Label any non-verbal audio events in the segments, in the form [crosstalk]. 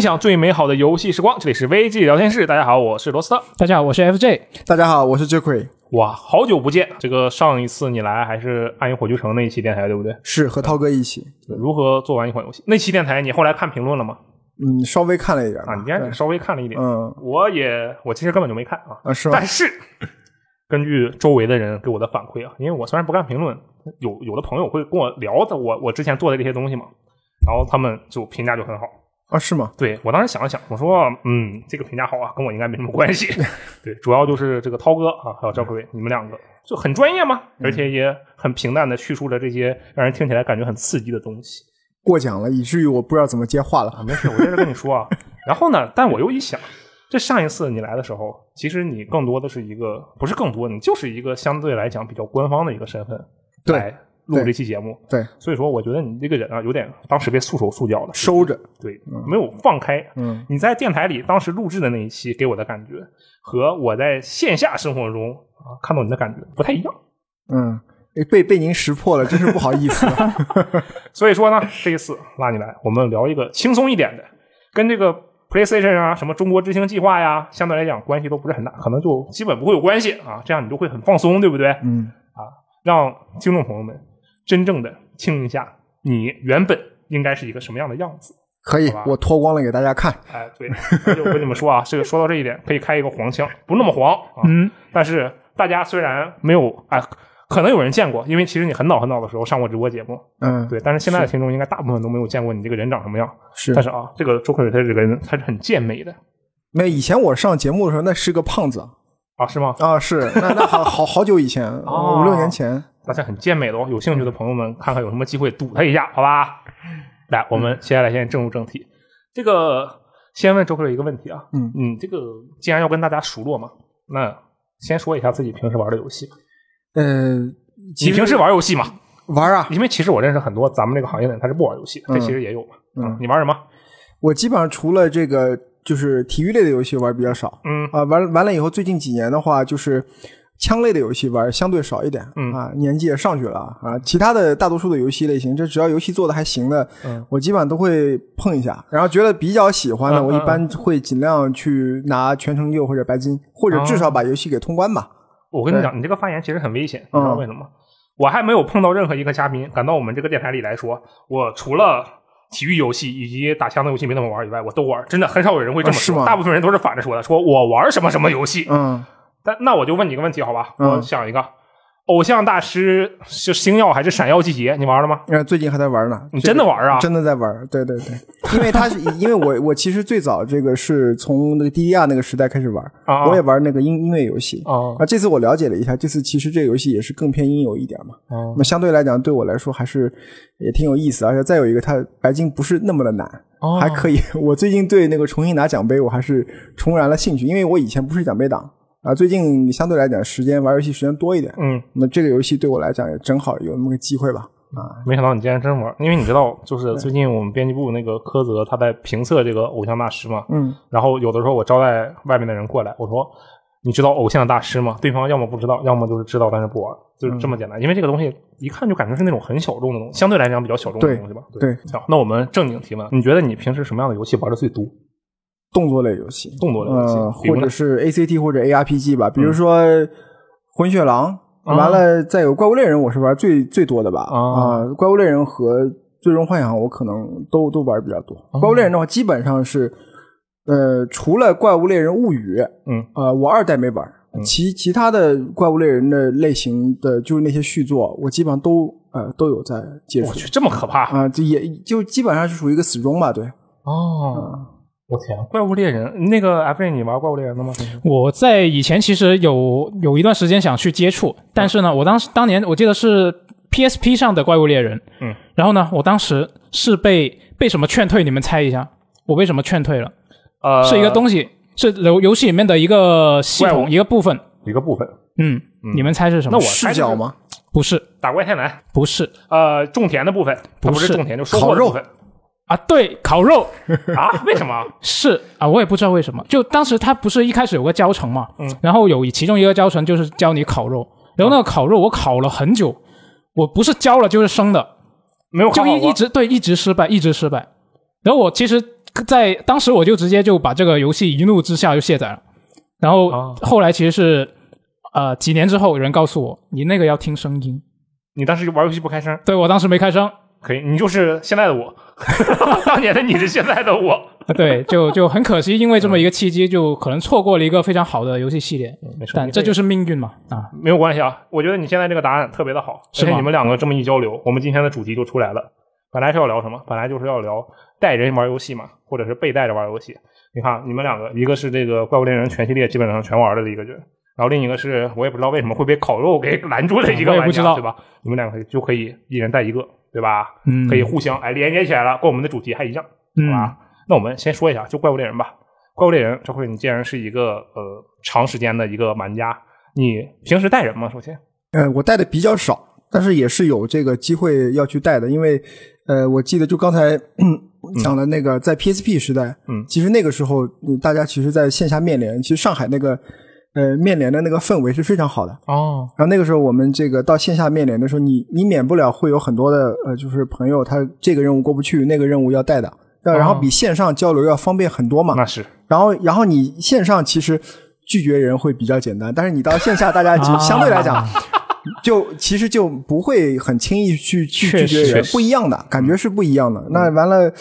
分享最美好的游戏时光。这里是 VG 聊天室，大家好，我是罗斯特。大家好，我是 FJ。大家好，我是 Jackie。哇，好久不见！这个上一次你来还是《暗影火炬城》那一期电台，对不对？是和涛哥一起。如何做完一款游戏？那期电台你后来看评论了吗？嗯，稍微看了一点啊，你竟然稍微看了一点。嗯，我也，我其实根本就没看啊。啊，是吗？但是根据周围的人给我的反馈啊，因为我虽然不看评论，有有的朋友会跟我聊的我我之前做的这些东西嘛，然后他们就评价就很好。啊，是吗？对我当时想了想，我说，嗯，这个评价好啊，跟我应该没什么关系。[laughs] 对，主要就是这个涛哥啊，还有赵克伟，你们两个就很专业嘛，而且也很平淡的叙述了这些让人听起来感觉很刺激的东西。过奖了，以至于我不知道怎么接话了。没事，我接着跟你说啊。[laughs] 然后呢，但我又一想，这上一次你来的时候，其实你更多的是一个，不是更多，你就是一个相对来讲比较官方的一个身份。对。录这期节目，对，所以说我觉得你这个人啊，有点当时被束手束脚的，收着，对，没有放开。嗯，你在电台里当时录制的那一期给我的感觉，和我在线下生活中啊看到你的感觉不太一样。嗯，被被您识破了，真是不好意思。[laughs] 所以说呢，这一次拉你来，我们聊一个轻松一点的，跟这个 PlayStation 啊、什么中国之星计划呀，相对来讲关系都不是很大，可能就基本不会有关系啊。这样你就会很放松，对不对？嗯，啊，让听众朋友们。真正的听一下，你原本应该是一个什么样的样子？可以，我脱光了给大家看。哎，对，我跟你们说啊，[laughs] 这个说到这一点，可以开一个黄腔，不那么黄啊。[laughs] 嗯，但是大家虽然没有哎，可能有人见过，因为其实你很早很早的时候上过直播节目。嗯，对。但是现在的听众应该大部分都没有见过你这个人长什么样。是。但是啊，这个周克伟他这个人他是很健美的。那以前我上节目的时候，那是个胖子啊？是吗？啊，是。那那好好好久以前，[laughs] 五六年前。大家很健美的哦，有兴趣的朋友们，看看有什么机会赌他一下，好吧？来，我们接下来先正入正题。这个先问周克一个问题啊，嗯嗯，这个既然要跟大家熟络嘛，那先说一下自己平时玩的游戏。呃，你平时玩游戏吗？玩啊，因为其实我认识很多咱们这个行业的人，他是不玩游戏，这其实也有嘛。嗯，你玩什么？我基本上除了这个就是体育类的游戏玩比较少。嗯啊，完完了以后，最近几年的话就是。枪类的游戏玩相对少一点，嗯。啊，年纪也上去了啊，其他的大多数的游戏类型，这只要游戏做的还行的，嗯，我基本上都会碰一下，然后觉得比较喜欢的，我一般会尽量去拿全成就或者白金，或者至少把游戏给通关吧。我跟你讲，你这个发言其实很危险，你知道为什么？我还没有碰到任何一个嘉宾敢到我们这个电台里来说，我除了体育游戏以及打枪的游戏没怎么玩以外，我都玩，真的很少有人会这么说，大部分人都是反着说的，说我玩什么什么游戏，嗯。但那我就问你个问题，好吧？我想一个，偶像大师是星耀还是闪耀季节？你玩了吗？呃，最近还在玩呢。你真的玩啊？真的在玩。对对对，因为他是 [laughs] 因为我我其实最早这个是从那个 DDR 那个时代开始玩，我也玩那个音音乐游戏啊。这次我了解了一下，这次其实这个游戏也是更偏音游一点嘛。那么相对来讲，对我来说还是也挺有意思，而且再有一个，它白金不是那么的难，还可以。[laughs] 我最近对那个重新拿奖杯，我还是重燃了兴趣，因为我以前不是奖杯党。啊，最近相对来讲时间玩游戏时间多一点，嗯，那这个游戏对我来讲也正好有那么个机会吧。啊，没想到你竟然真玩，因为你知道，就是最近我们编辑部那个柯泽他在评测这个偶像大师嘛，嗯，然后有的时候我招待外面的人过来，我说你知道偶像大师吗？对方要么不知道，要么就是知道但是不玩，就是这么简单。因为这个东西一看就感觉是那种很小众的东西，相对来讲比较小众的东西吧。对，好，那我们正经提问，你觉得你平时什么样的游戏玩的最多？动作类游戏，动作类游戏，或者是 A C T 或者 A R P G 吧，比如说混血狼，完了再有怪物猎人，我是玩最最多的吧。啊，怪物猎人和最终幻想我可能都都玩比较多。怪物猎人的话，基本上是呃，除了怪物猎人物语，嗯，呃，我二代没玩，其其他的怪物猎人的类型的，就是那些续作，我基本上都呃都有在接触。这么可怕啊！这也就基本上是属于一个死忠吧，对。哦。我天，怪物猎人那个 F A，你玩怪物猎人了吗？我在以前其实有有一段时间想去接触，但是呢，我当时当年我记得是 P S P 上的怪物猎人，嗯，然后呢，我当时是被被什么劝退？你们猜一下，我为什么劝退了？呃，是一个东西，是游游戏里面的一个系统一个部分，一个部分。嗯，你们猜是什么？那我视角吗？不是，打怪太难。不是，呃，种田的部分，不是种田就收获的部分。啊，对，烤肉。[laughs] 啊？为什么？是啊，我也不知道为什么。就当时他不是一开始有个教程嘛，嗯，然后有其中一个教程就是教你烤肉，然后那个烤肉我烤了很久，我不是焦了就是生的，没有就一一直对一直失败，一直失败。然后我其实在当时我就直接就把这个游戏一怒之下就卸载了，然后啊后来其实是呃几年之后有人告诉我，你那个要听声音，你当时玩游戏不开声，对我当时没开声，可以，你就是现在的我，[laughs] 当年的你是现在的我。[laughs] 对，就就很可惜，因为这么一个契机，就可能错过了一个非常好的游戏系列。没错，但这就是是命运嘛啊！没有关系啊。我觉得你现在这个答案特别的好，而且你们两个这么一交流，我们今天的主题就出来了。本来是要聊什么？本来就是要聊带人玩游戏嘛，或者是被带着玩游戏。你看，你们两个，一个是这个《怪物猎人》全系列基本上全玩的一个人，然后另一个是我也不知道为什么会被烤肉给拦住的一个玩家，对吧？你们两个就可以一人带一个，对吧？嗯可以互相哎连接起来了，跟我们的主题还一样，好嗯吧？那我们先说一下，就怪物猎人吧。怪物猎人，这回你既然是一个呃长时间的一个玩家，你平时带人吗？首先，呃，我带的比较少，但是也是有这个机会要去带的，因为呃，我记得就刚才讲的那个在 PSP 时代，嗯其实那个时候嗯大家其实在线下面连，其实上海那个呃面连的那个氛围是非常好的。哦，然后那个时候我们这个到线下面连的时候，你你免不了会有很多的呃，就是朋友他这个任务过不去，那个任务要带的，呃然后比线上交流要方便很多嘛。那是然后，然后你线上其实拒绝人会比较简单，但是你到线下，大家就啊相对来讲，就其实就不会很轻易去去拒绝人，不一样的感觉是不一样的。那完了，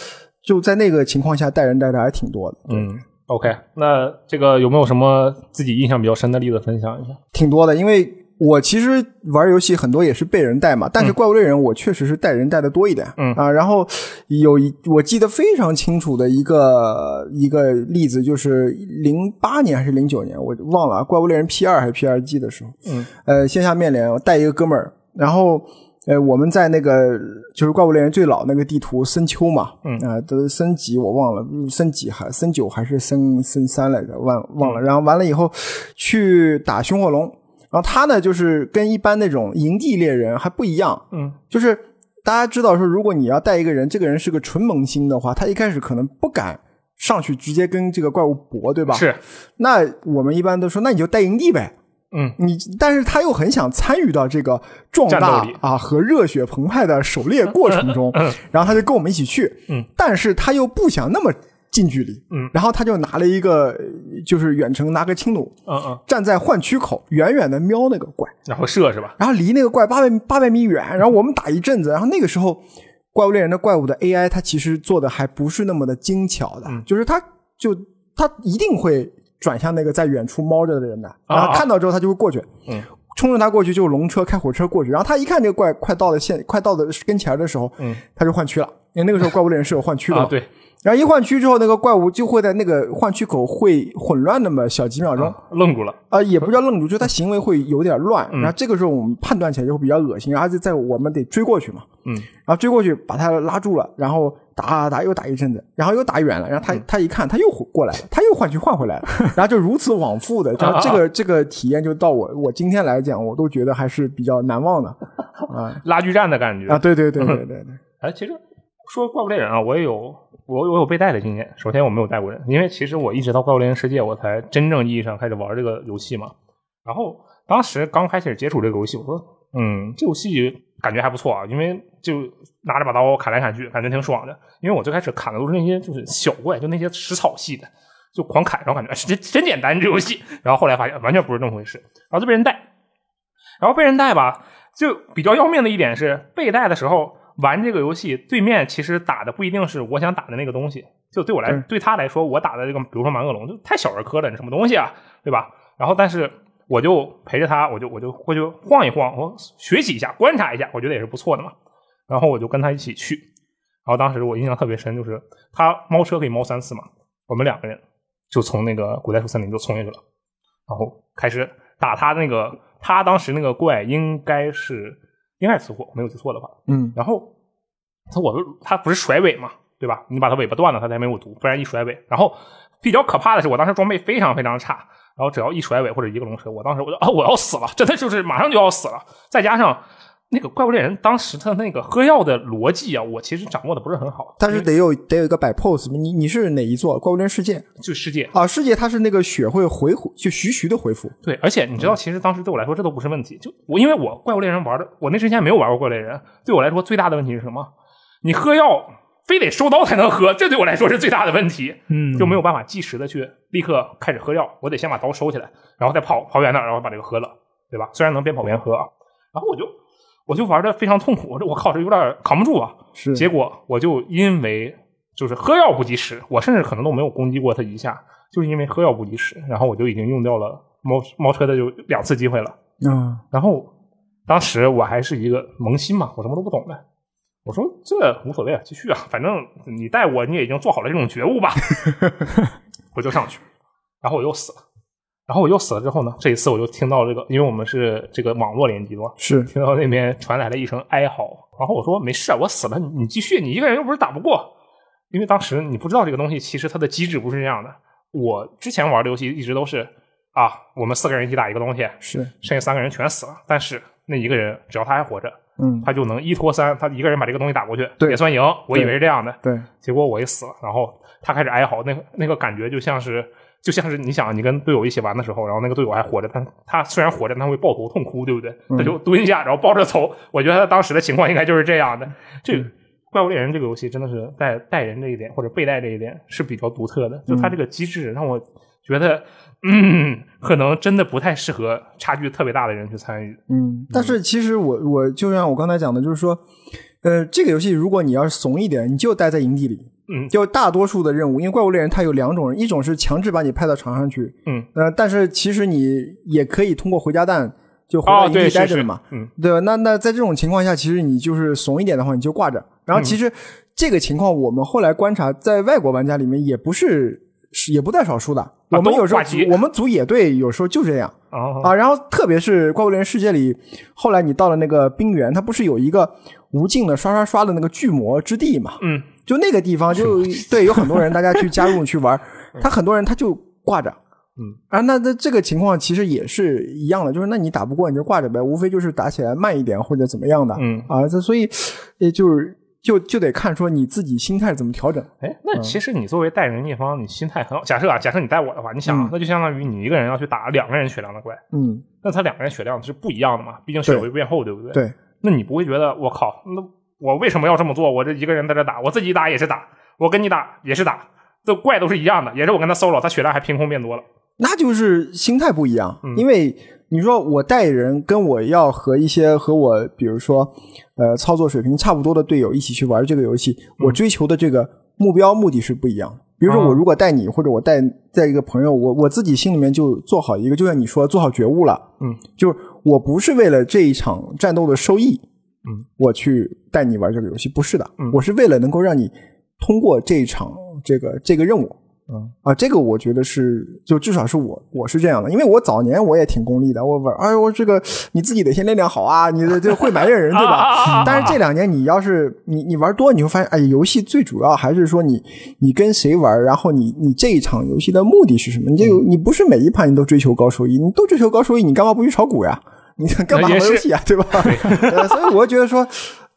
就在那个情况下带人带的还挺多的，嗯，OK，那这个有没有什么自己印象比较深的例子分享一下？挺多的。因为我其实玩游戏很多也是被人带嘛，但是怪物猎人我确实是带人带的多一点，嗯啊，然后有一我记得非常清楚的一个一个例子，就是零八年还是零九年，我忘了，怪物猎人 P 二还是 P 二 G 的时候，嗯，呃，线下面连我带一个哥们儿，然后。呃，我们在那个就是怪物猎人最老那个地图深秋嘛，嗯啊、都是升级我忘了，嗯升几还升九还是升升三来着，忘忘了。然后完了以后去打凶火龙，然后他呢就是跟一般那种营地猎人还不一样，嗯，就是大家知道说，如果你要带一个人，这个人是个纯萌新的话，他一开始可能不敢上去直接跟这个怪物搏，对吧？。是，那我们一般都说，那你就带营地呗。嗯，你，但是他又很想参与到这个壮大啊和热血澎湃的狩猎过程中，[laughs] 然后他就跟我们一起去，嗯，但是他又不想那么近距离，嗯，然后他就拿了一个呃就是远程拿个轻弩，嗯嗯，站在换区口，远远的瞄那个怪，然后射是吧？然后离那个怪八百八百米远，然后我们打一阵子，然后那个时候怪物猎人的怪物的 AI 它其实做的还不是那么的精巧的，嗯。就是它就它一定会转向那个在远处猫着的人的，啊然后看到之后他就会过去，嗯，冲着他过去就龙车开火车过去，然后他一看这个怪快到了现快到的跟前的时候，嗯，他就换区了，因为那个时候怪物猎人是有换区的对，然后一换区之后，那个怪物就会在那个换区口会混乱那么小几秒钟，啊愣住了。啊、也不叫愣住，就他行为会有点乱，嗯。然后这个时候我们判断起来就会比较恶心，然后就在我们得追过去嘛，嗯，然后追过去把他拉住了，然后打打打又打一阵子，然后又打远了，然后他、嗯。他一看他又过来了，他又换去换回来了，[laughs] 然后就如此往复的，然后这个 [laughs] 这个体验就到我我今天来讲，我都觉得还是比较难忘的啊。拉锯战的感觉。啊，对对对对对对，[laughs] 哎，其实说怪物猎人啊，我也有我我有被带的经验。首先我没有带过人，因为其实我一直到怪物猎人世界我才真正意义上开始玩这个游戏嘛。然后当时刚开始接触这个游戏，我说，嗯，这游戏感觉还不错啊，因为就拿着把刀砍来砍去，感觉挺爽的。因为我最开始砍的都是那些就是小怪，就那些食草系的，就狂砍，然后感觉哎真真简单这游戏。然后后来发现完全不是这么回事，然后就被人带，然后被人带吧，就比较要命的一点是被带的时候。玩这个游戏，对面其实打的不一定是我想打的那个东西。就对我来，对对他来说，我打的这个，比如说蛮恶龙，就太小儿科了，你什么东西啊，对吧？然后，但是我就陪着他，我就我就过去晃一晃，我学习一下，观察一下，我觉得也是不错的嘛。然后我就跟他一起去。然后当时我印象特别深，就是他猫车可以猫三次嘛，我们两个人就从那个古代树森林就冲下去了，然后开始打他那个，他当时那个怪应该是应该是雌火，没有记错的话。嗯然后他我他不是甩尾嘛，对吧？你把他尾巴断了，他才没有毒，不然一甩尾。然后比较可怕的是，我当时装备非常非常差，然后只要一甩尾或者一个龙车，我当时我就啊我要死了，真的就是马上就要死了。再加上那个怪物猎人当时他那个喝药的逻辑啊，我其实掌握的不是很好，但是得有得有一个摆 pose，你你是哪一座？怪物猎人世界就世界啊，世界它是那个血会回就徐徐的回复，对，而且你知道，其实当时对我来说这都不是问题。就我因为我怪物猎人玩的，我那之前没有玩过怪物猎人，对我来说最大的问题是什么？你喝药非得收刀才能喝，这对我来说是最大的问题。嗯，就没有办法及时的去立刻开始喝药，我得先把刀收起来，然后再跑跑远点，然后把这个喝了，对吧？虽然能边跑边喝，啊，然后我就我就玩的非常痛苦，我这我靠，这有点扛不住啊。是结果我就因为就是喝药不及时，我甚至可能都没有攻击过他一下，就是因为喝药不及时，然后我就已经用掉了猫猫车的就两次机会了。嗯，然后当时我还是一个萌新嘛，我什么都不懂的。我说这无所谓啊，继续啊，反正你带我，你也已经做好了这种觉悟吧。[laughs] 我就上去，然后我又死了，然后我又死了之后呢，这一次我就听到这个，因为我们是这个网络联机嘛，是听到那边传来了一声哀嚎，然后我说没事，我死了，你你继续，你一个人又不是打不过。因为当时你不知道这个东西，其实它的机制不是这样的。我之前玩的游戏一直都是啊，我们四个人一起打一个东西，是，剩下三个人全死了，但是那一个人只要他还活着，嗯，他就能一拖三，他一个人把这个东西打过去，对也算赢。我以为是这样的，对，结果我一死了，然后他开始哀嚎，那个那个感觉就像是就像是你想你跟队友一起玩的时候，然后那个队友还活着，他他虽然活着，他会抱头痛哭，对不对？他就蹲下，然后抱着头。我觉得他当时的情况应该就是这样的。这个《怪物猎人》这个游戏真的是在带人这一点或者被带这一点是比较独特的，就它这个机制让我觉得，嗯，可能真的不太适合差距特别大的人去参与。嗯，但是其实我我就像我刚才讲的，就是说，呃，这个游戏如果你要是怂一点，你就待在营地里，嗯就大多数的任务，因为怪物猎人它有两种人，一种是强制把你派到床上去，嗯，呃，但是其实你也可以通过回家蛋就回到哦，营地待着的嘛，，嗯对吧？那那在这种情况下，其实你就是怂一点的话，你就挂着。然后其实这个情况，我们后来观察，在外国玩家里面也不是是也不在少数的。我们有时候我们组野队有时候就这样啊啊。然后特别是怪物猎人世界里，后来你到了那个冰原，它不是有一个无尽的刷刷刷的那个巨魔之地嘛？嗯，就那个地方就 [laughs] 对有很多人大家去加入去玩，[laughs] 他很多人他就挂着。嗯啊，那那这个情况其实也是一样的，就是那你打不过你就挂着呗，无非就是打起来慢一点或者怎么样的。嗯啊，这所以也就是就就得看说你自己心态怎么调整。哎，那其实你作为带人一方，你心态很好。假设啊，假设你带我的话，你想啊，嗯那就相当于你一个人要去打两个人血量的怪，嗯，那他两个人血量是不一样的嘛？毕竟血对会变厚，对不对？。对，那你不会觉得我靠，那我为什么要这么做？我这一个人在这打，我自己打也是打，我跟你打也是打，这怪都是一样的，也是我跟他 solo，他血量还凭空变多了。那就是心态不一样，嗯因为你说我带人跟我要和一些和我比如说呃操作水平差不多的队友一起去玩这个游戏，嗯。我追求的这个目标目的是不一样。的。比如说我哦。如果带你或者我带带一个朋友，我我自己心里面就做好一个，就像你说做好觉悟了，嗯，就是我不是为了这一场战斗的收益，嗯，我去带你玩这个游戏，不是的，嗯。我是为了能够让你通过这一场这个这个任务，嗯啊，这个我觉得是，就至少是我我是这样的，因为我早年我也挺功利的，我玩，哎呦，我这个你自己得先练练好啊，你的这会埋怨人对吧？但是这两年你要是你你玩多，你会发现，哎，游戏最主要还是说你你跟谁玩，然后你你这一场游戏的目的是什么？你这个你不是每一盘你都追求高收益，你都追求高收益，你干嘛不去炒股呀？你干嘛玩游戏啊？对吧？[laughs] 呃所以我觉得说，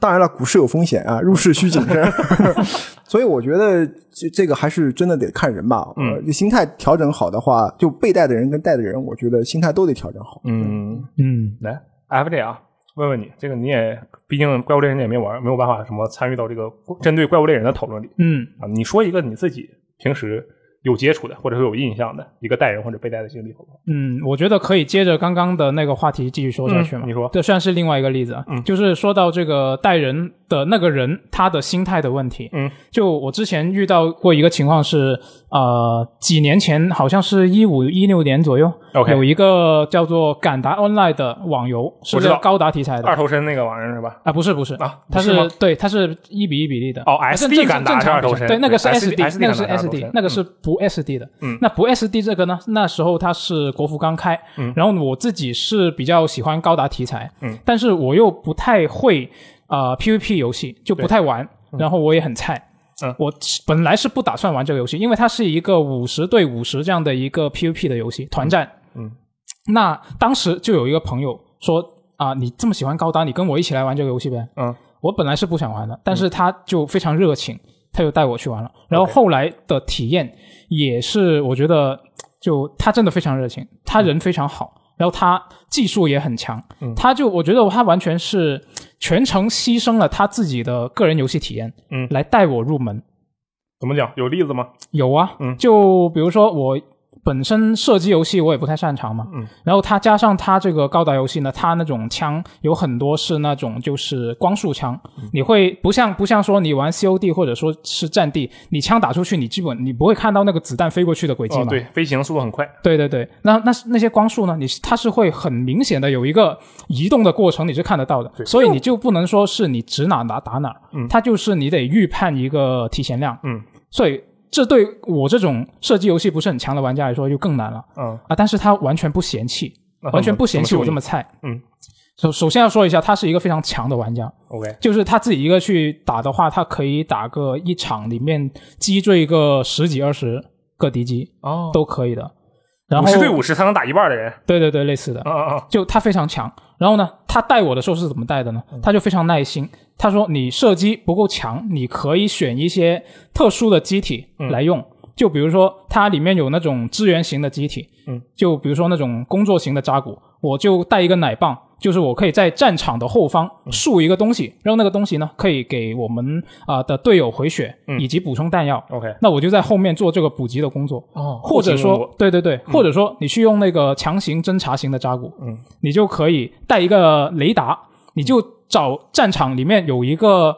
当然了，股市有风险啊，入市需谨慎。[laughs] [laughs] 所以我觉得这这个还是真的得看人吧。嗯呃，心态调整好的话，就被带的人跟带的人，我觉得心态都得调整好。嗯，嗯，来 FJ 啊，问问你，这个你也毕竟怪物猎人也没玩，没有办法什么参与到这个针对怪物猎人的讨论里嗯，啊。你说一个你自己平时有接触的或者是有印象的一个带人或者被带的经历，好不好？嗯，我觉得可以接着刚刚的那个话题继续说下去嘛。嗯你说这算是另外一个例子啊。嗯就是说到这个带人的那个人他的心态的问题。嗯，就我之前遇到过一个情况是，呃，几年前好像是一五一六年左右 OK 有一个叫做敢达 Online 的网游，是我知道个高达题材的。二头身那个玩意儿是吧？啊，不是不是啊它是对，它是一比一比例的。哦啊 SD 正敢达正常是二头身对，那个是 SD，SD 那个是 SD，那个是不 SD 的。嗯那不 SD 这个呢？那时候它是国服刚开，嗯然后我自己是比较喜欢高达题材，嗯，但是我又不太会呃 PVP 游戏，就不太玩，然后我也很菜。嗯我本来是不打算玩这个游戏，因为它是一个五十对五十这样的一个 PVP 的游戏，团战。嗯，那当时就有一个朋友说啊，你这么喜欢高达，你跟我一起来玩这个游戏呗。嗯，我本来是不想玩的，但是他就非常热情，他就带我去玩了。然后后来的体验也是，我觉得就他真的非常热情，他人非常好。然后他技术也很强，嗯他就我觉得他完全是全程牺牲了他自己的个人游戏体验，嗯来带我入门。怎么讲？有例子吗？有啊，嗯就比如说我本身射击游戏我也不太擅长嘛，嗯，然后它加上它这个高达游戏呢，它那种枪有很多是那种就是光束枪，嗯。你会不像不像说你玩 COD 或者说是战地，你枪打出去，你基本你不会看到那个子弹飞过去的轨迹嘛，哦，对，飞行速度很快。对对对，那那那些光束呢？你它是会很明显的有一个移动的过程，你是看得到的，所以你就不能说是你指哪打打哪，嗯。它就是你得预判一个提前量，嗯，所以这对我这种射击游戏不是很强的玩家来说就更难了嗯，啊！但是他完全不嫌弃，完全不嫌弃我这么么菜，嗯。首首先要说一下，他是一个非常强的玩家，OK，就是他自己一个去打的话，他可以打个一场里面击坠个十几二十个敌机哦，都可以的。然后五十对五十才能打一半的人。对对对，类似的，啊啊啊！就他非常强。然后呢，他带我的时候是怎么带的呢？他就非常耐心。他说你射击不够强，你可以选一些特殊的机体来用。就比如说它里面有那种支援型的机体，嗯，就比如说那种工作型的扎古，我就带一个奶棒，就是我可以在战场的后方竖一个东西，让那个东西呢可以给我们啊、的队友回血以及补充弹药。OK，那我就在后面做这个补给的工作。哦或者说对对对，或者说你去用那个强行侦察型的扎古，嗯，你就可以带一个雷达，你就找战场里面有一个，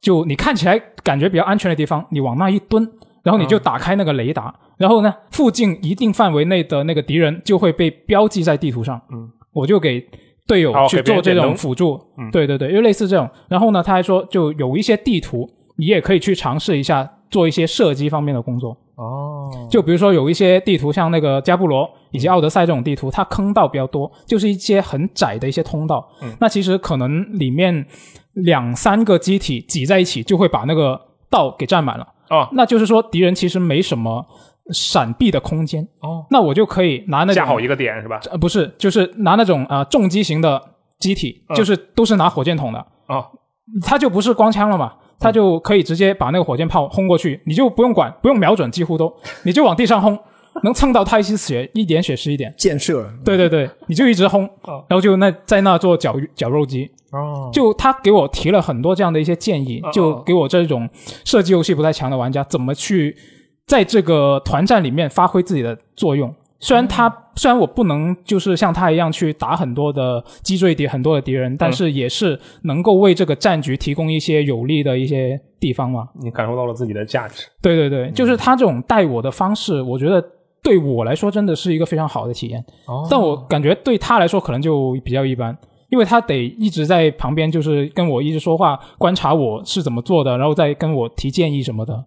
就你看起来感觉比较安全的地方，你往那一蹲，然后你就打开那个雷达，然后呢，附近一定范围内的那个敌人就会被标记在地图上，嗯，我就给队友去做这种辅助，嗯对对对，就类似这种。然后呢，他还说，就有一些地图，你也可以去尝试一下做一些射击方面的工作。哦，就比如说有一些地图，像那个加布罗以及奥德赛这种地图，它坑道比较多，就是一些很窄的一些通道。嗯那其实可能里面两三个机体挤在一起，就会把那个道给占满了。哦那就是说敌人其实没什么闪避的空间。哦，那我就可以拿那种架好一个点是吧？呃不是，就是拿那种呃重机型的机体，嗯就是都是拿火箭筒的，哦，它就不是光枪了嘛。它就可以直接把那个火箭炮轰过去，你就不用管，不用瞄准，几乎都，你就往地上轰，能蹭到他一些血，一点血是一点。建设，对对对，你就一直轰，哦然后就那在那做绞绞肉机。哦，就他给我提了很多这样的一些建议哦，就给我这种射击游戏不太强的玩家怎么去在这个团战里面发挥自己的作用。虽然他虽然我不能就是像他一样去打很多的击坠敌很多的敌人，但是也是能够为这个战局提供一些有利的一些地方嘛。你感受到了自己的价值。对对对，就是他这种带我的方式，我觉得对我来说真的是一个非常好的体验。哦但我感觉对他来说可能就比较一般，因为他得一直在旁边，就是跟我一直说话，观察我是怎么做的，然后再跟我提建议什么的。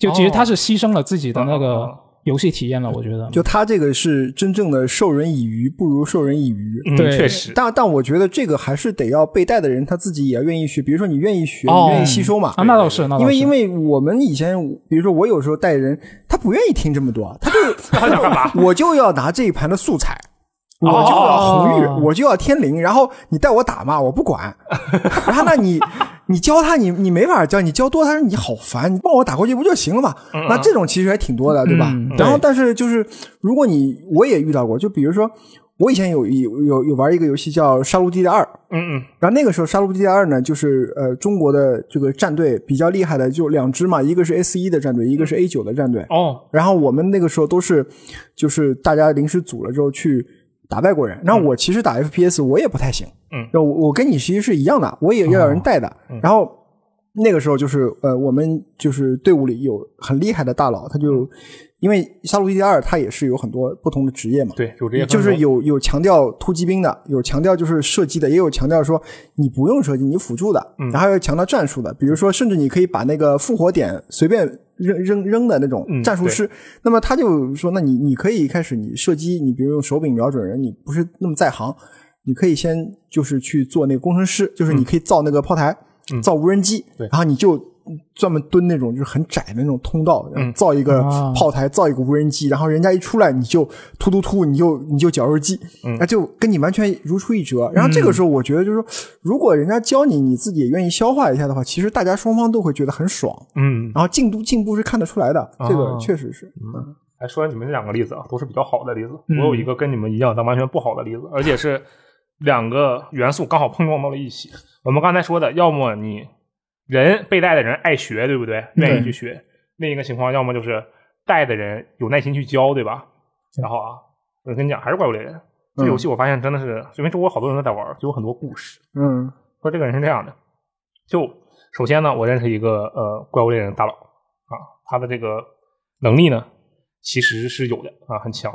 就其实他是牺牲了自己的那个哦游戏体验了，我觉得。就他这个是真正的授人以鱼，不如授人以渔。嗯，对确实。但但我觉得这个还是得要被带的人他自己也要愿意学，比如说你愿意学，哦你愿意吸收嘛。啊，那倒是，那倒是。因为因为我们以前，比如说我有时候带人，他不愿意听这么多，他就 [laughs] 他想干嘛？我就要拿这一盘的素材，我就要红玉，哦我就要天灵，然后你带我打嘛，我不管。然后那，你你教他，你你没法教，你教多他说你好烦，你帮我打过去不就行了嘛？那这种其实还挺多的，对吧？嗯然后但是就是如果你我也遇到过，就比如说我以前有有有有玩一个游戏叫《杀戮地带二》。嗯嗯，然后那个时候，《杀戮地带二》呢，就是呃，中国的这个战队比较厉害的就两支嘛，一个是 S 一的战队，一个是 A 九的战队。哦，然后我们那个时候都是，就是大家临时组了之后去打败国人。然后我其实打 FPS 我也不太行，嗯，我我跟你其实是一样的，我也要有人带的。然后那个时候就是呃，我们就是队伍里有很厉害的大佬，他就因为《杀戮地带二》它也是有很多不同的职业嘛，对，有这些就是有有强调突击兵的，有强调就是射击的，也有强调说你不用射击，你辅助的，然后有强调战术的，比如说甚至你可以把那个复活点随便扔扔扔的那种嗯战术师。那么他就说，那你你可以一开始你射击，你比如用手柄瞄准人，你不是那么在行，你可以先就是去做那个工程师，就是你可以造那个炮台，造无人机，对然后你就。专门蹲那种就是很窄的那种通道，然后造一个啊。炮台，造一个无人机，然后人家一出来你就突突突，你就你就绞肉机，那就跟你完全如出一辙。然后这个时候，我觉得就是说，如果人家教你，你自己也愿意消化一下的话，其实大家双方都会觉得很爽，嗯，然后进度进步是看得出来的，这个哦确实是。嗯。来说你们这两个例子啊，都是比较好的例子。嗯。我有一个跟你们一样但完全不好的例子，而且是两个元素刚好碰撞到了一起。我们刚才说的，要么你人被带的人爱学，对不对？愿意去学；另一个情况，要么就是带的人有耐心去教，对吧？然后啊，我跟你讲，还是怪物猎人这游戏，我发现真的是，因为中国好多人都在玩，就有很多故事。嗯说这个人是这样的，就首先呢，我认识一个呃怪物猎人大佬啊，他的这个能力呢其实是有的啊，很强，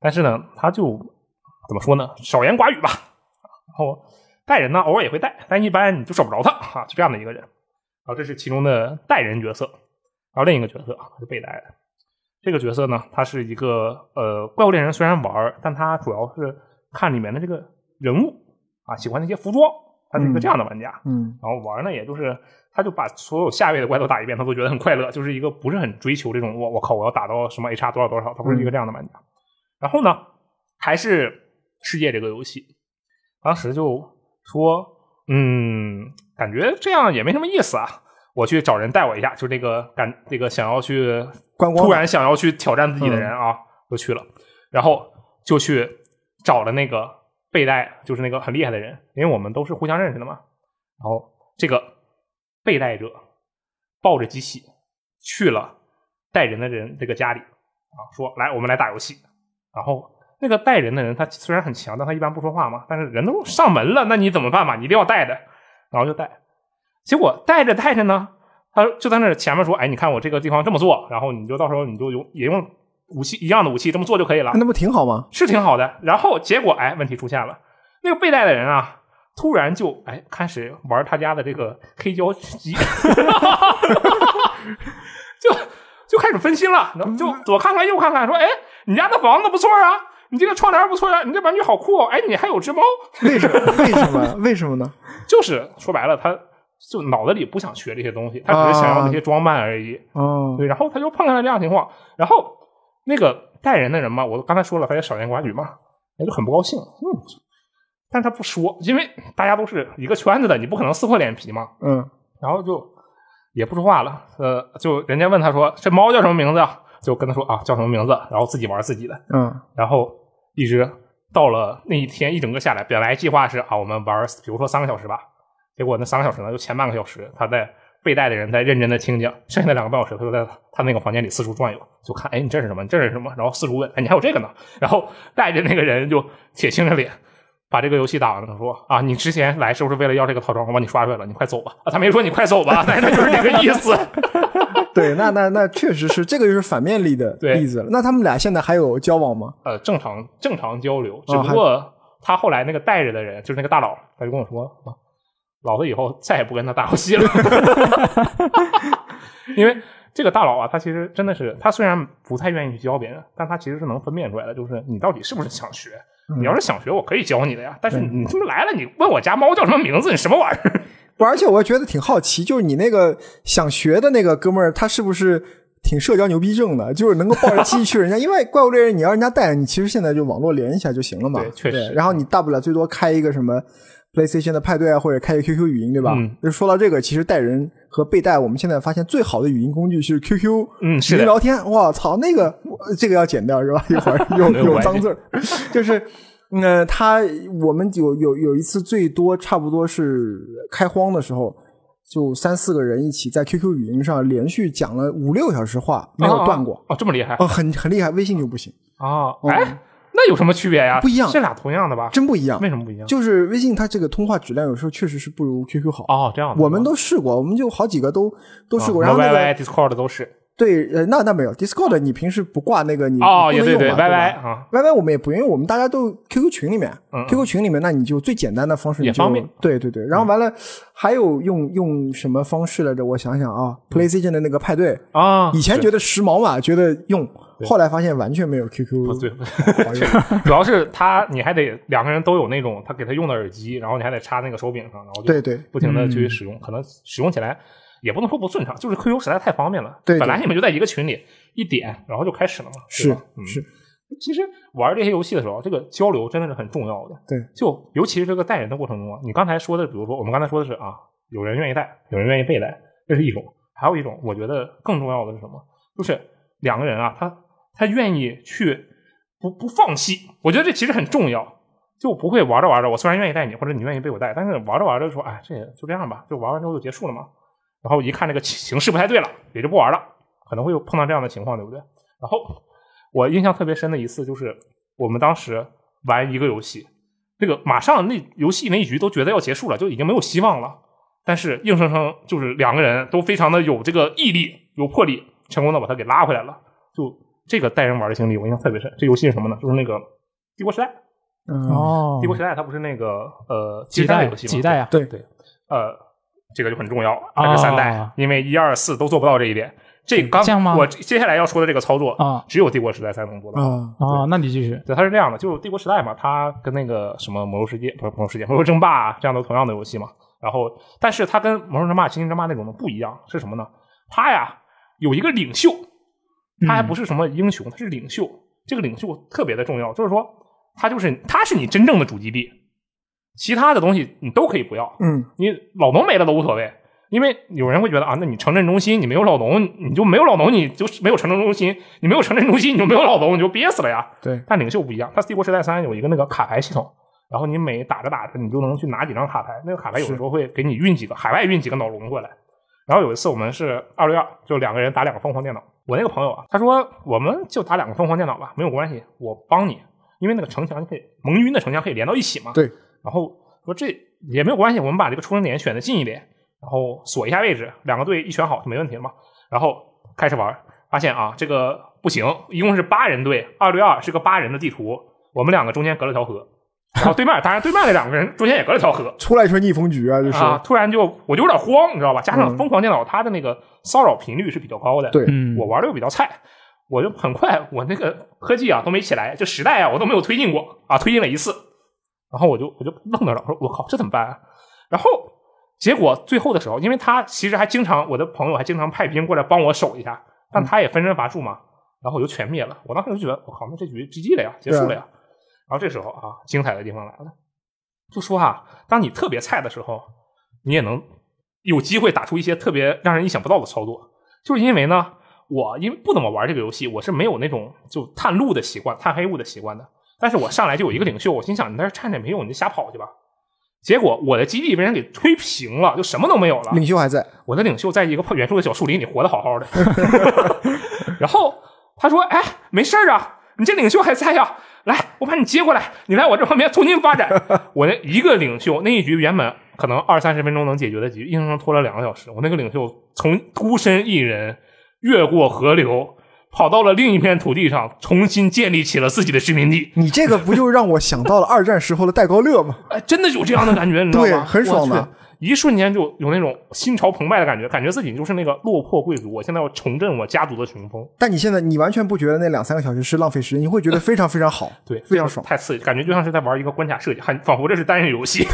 但是呢，他就怎么说呢，少言寡语吧。然后带人呢，偶尔也会带，但一般你就找不着他啊，就这样的一个人。然后这是其中的带人角色，然后另一个角色啊是被带的。这个角色呢，他是一个呃怪物猎人，虽然玩，但他主要是看里面的这个人物啊，喜欢那些服装，他是一个这样的玩家。嗯然后玩呢，也就是他就把所有下位的怪都打一遍，他都觉得很快乐，就是一个不是很追求这种我我靠我要打到什么 HR 多少多少，他不是一个这样的玩家。然后呢，还是世界这个游戏，当时就说，嗯，感觉这样也没什么意思啊，我去找人带我一下，就这个感这个想要去观光突然想要去挑战自己的人啊，就去了，然后就去找了那个背带，就是那个很厉害的人，因为我们都是互相认识的嘛。然后这个被带者抱着机器去了带人的人这个家里啊，说来我们来打游戏。然后那个带人的人他虽然很强，但他一般不说话嘛，但是人都上门了，那你怎么办嘛？你一定要带的，然后就带。结果带着带着呢，他就在那前面说：“哎，你看我这个地方这么做，然后你就到时候你就用也用武器一样的武器这么做就可以了。”那不挺好吗？是挺好的。然后结果哎，问题出现了，那个被带的人啊，突然就哎开始玩他家的这个黑胶机，[laughs] 就就开始分心了，就左看看右看看，说哎，你家的房子不错啊，你这个窗帘不错呀，你这玩具好酷哦，哎，你还有只猫，[laughs] 为什么？为什么？为什么呢？[laughs] 就是说白了，他就脑子里不想学这些东西，他只是想要那些装扮而已。哦，对，然后他就碰上了这样的情况，然后那个带人的人嘛，我刚才说了，他也少言寡语嘛，他就很不高兴，嗯，但是他不说，因为大家都是一个圈子的，你不可能撕破脸皮嘛，嗯然后就也不说话了，呃，就人家问他说这猫叫什么名字啊？就跟他说啊叫什么名字，然后自己玩自己的，嗯然后一直到了那一天一整个下来，本来计划是啊我们玩比如说三个小时吧，结果那三个小时呢就前半个小时他在被带的人在认真的听讲，剩下的两个半小时他就在他那个房间里四处转悠，就看哎你这是什么，你这是什么，然后四处问哎你还有这个呢，然后带着那个人就铁青着脸。把这个游戏打完了，说啊，你之前来是不是为了要这个套装？我帮你刷出来了，你快走吧！啊，他没说你快走吧，但是他就是这个意思。对，那那那确实是这个就是反面例的 [laughs] 对例子了。那他们俩现在还有交往吗？呃，正常正常交流，只哦不过他后来那个带着的人，就是那个大佬，他就跟我说，啊老子以后再也不跟他打游戏了，[laughs] 因为这个大佬啊，他其实真的是，他虽然不太愿意去教别人，但他其实是能分辨出来的，就是你到底是不是想学。你要是想学，我可以教你的呀。但是你他妈来了，你问我家猫叫什么名字，你什么玩意儿？不，而且我觉得挺好奇，就是你那个想学的那个哥们儿，他是不是挺社交牛逼症的？就是能够抱着机器去 [laughs] 人家，因为怪物猎人你要人家带，你其实现在就网络连一下就行了嘛。对确实然后你大不了最多开一个什么 PlayStation 的派对啊，或者开一个 QQ 语音，对吧？嗯就说到这个，其实带人和被带，我们现在发现最好的语音工具是 QQ，嗯语音聊天。我操，那个这个要剪掉是吧？[laughs] 一会儿有有脏字儿，[laughs] 就是。呃，他我们有有有一次最多差不多是开荒的时候，就三四个人一起在 QQ 语音上连续讲了五六个小时话，没有断过。哦，这么厉害哦，很很厉害，微信就不行，啊！哎，那有什么区别呀？不一样这俩同样的吧？真不一样。为什么不一样？就是微信它这个通话质量有时候确实是不如 QQ 好。哦，这样的我们都试过，我们就好几个都都试过。然后那 YY、个 Discord 都是对，呃，那那没有 Discord，你平时不挂那个你哦，也对对不能用嘛对吧，YY 啊，Y Y 我们也不用，因为我们大家都 QQ 群里面、嗯 q q 群里面，那你就最简单的方式你就也方便。对对对，然后完了、还有用用什么方式来着？我想想啊，PlayStation 的那个派对，啊，以前觉得时髦嘛，觉得用，后来发现完全没有 QQ 不对，[laughs] 主要是他你还得两个人都有那种他给他用的耳机，然后你还得插那个手柄上，然后对对。不停的去使用，可能使用起来也不能说不顺畅，就是 QQ 实在太方便了。对对本来你们就在一个群里一点，然后就开始了嘛，对是是，其实玩这些游戏的时候，这个交流真的是很重要的。对，就尤其是这个带人的过程中啊，你刚才说的，比如说我们刚才说的是啊，有人愿意带，有人愿意被带，这是一种；还有一种，我觉得更重要的是什么？就是两个人啊，他他愿意去不不放弃。我觉得这其实很重要，就不会玩着玩着，我虽然愿意带你，或者你愿意被我带，但是玩着玩着说，哎，这也就这样吧，就玩完之后就结束了嘛。然后一看这个形势不太对了，也就不玩了，可能会有碰到这样的情况，对不对？然后我印象特别深的一次就是我们当时玩一个游戏，这个马上那游戏那一局都觉得要结束了，就已经没有希望了。但是硬生生就是两个人都非常的有这个毅力、有魄力，成功的把他给拉回来了。就这个带人玩的经历，我印象特别深。这游戏是什么呢？就是那个《帝国时代》。嗯，哦帝国时代它不是那个呃几代代游戏吗？几代啊？对对，呃，这个就很重要，它是三代，哦因为一二四都做不到这一点。这刚这样吗我接下来要说的这个操作啊只有帝国时代才能做到。啊，哦，那你继续。对，它是这样的，就是帝国时代嘛，它跟那个什么魔兽世界不是魔兽世界，魔兽争霸、啊、这样的同样的游戏嘛。然后，但是它跟魔兽争霸、星际争霸那种的不一样，是什么呢？它呀有一个领袖，他还不是什么英雄，他是领袖。这个领袖特别的重要，就是说他就是他是你真正的主基地，其他的东西你都可以不要，嗯，你老农没了都无所谓。因为有人会觉得啊，那你城镇中心你没有老农，你就没有老农，你就没有城镇中心，你没有城镇中心，你就没有老农，你就憋死了呀。对，但领袖不一样，他帝国时代三有一个那个卡牌系统，然后你每打着打着，你就能去拿几张卡牌，那个卡牌有的时候会给你运几个海外运几个脑龙过来。然后有一次我们是二对二，就两个人打两个凤凰电脑。我那个朋友啊，他说我们就打两个凤凰电脑吧，没有关系，我帮你，因为那个城墙可以盟军的城墙可以连到一起嘛。对。然后说这也没有关系，我们把这个出生点选的近一点，然后锁一下位置，两个队一选好就没问题了嘛。然后开始玩，发现啊这个不行，一共是八人队，二对二是个八人的地图，我们两个中间隔了条河，然后对面当然对面那两个人中间也隔了条河。[laughs] 出来一群逆风局啊，就是啊，突然就我就有点慌，你知道吧？加上疯狂电脑它的那个骚扰频率是比较高的，对嗯，我玩的又比较菜，我就很快我那个科技啊都没起来，就时代啊我都没有推进过啊，推进了一次，然后我就我就愣那了，我说我靠这怎么办啊？然后结果最后的时候，因为他其实还经常我的朋友还经常派兵过来帮我守一下，但他也分身乏术嘛，然后我就全灭了。我当时就觉得我靠，那这局 GG 了呀，结束了呀。然后这时候啊，精彩的地方来了，就说啊，当你特别菜的时候，你也能有机会打出一些特别让人意想不到的操作，就是因为呢。我因为不怎么玩这个游戏，我是没有那种就探路的习惯、探黑雾的习惯的。但是我上来就有一个领袖，我心想你在这站着没用，你就瞎跑去吧。结果我的基地被人给推平了，就什么都没有了。领袖还在，我的领袖在一个远处的小树林里活得好好的。[laughs] 然后他说：“哎，没事儿啊，你这领袖还在呀，来，我把你接过来，你来我这旁边重新发展。[laughs] ”我那一个领袖那一局原本可能二三十分钟能解决的局，硬生生拖了两个小时。我那个领袖从孤身一人越过河流，跑到了另一片土地上，重新建立起了自己的殖民地。你这个不就让我想到了二战时候的戴高乐吗？[laughs] 哎，真的有这样的感觉，你知道吗？对很爽的。一瞬间就有那种心潮澎湃的感觉，感觉自己就是那个落魄贵族，我现在要重振我家族的雄风。但你现在你完全不觉得那两三个小时是浪费时间，你会觉得非常非常好，对，非常爽。太刺激，感觉就像是在玩一个关卡设计，很仿佛这是单人游戏，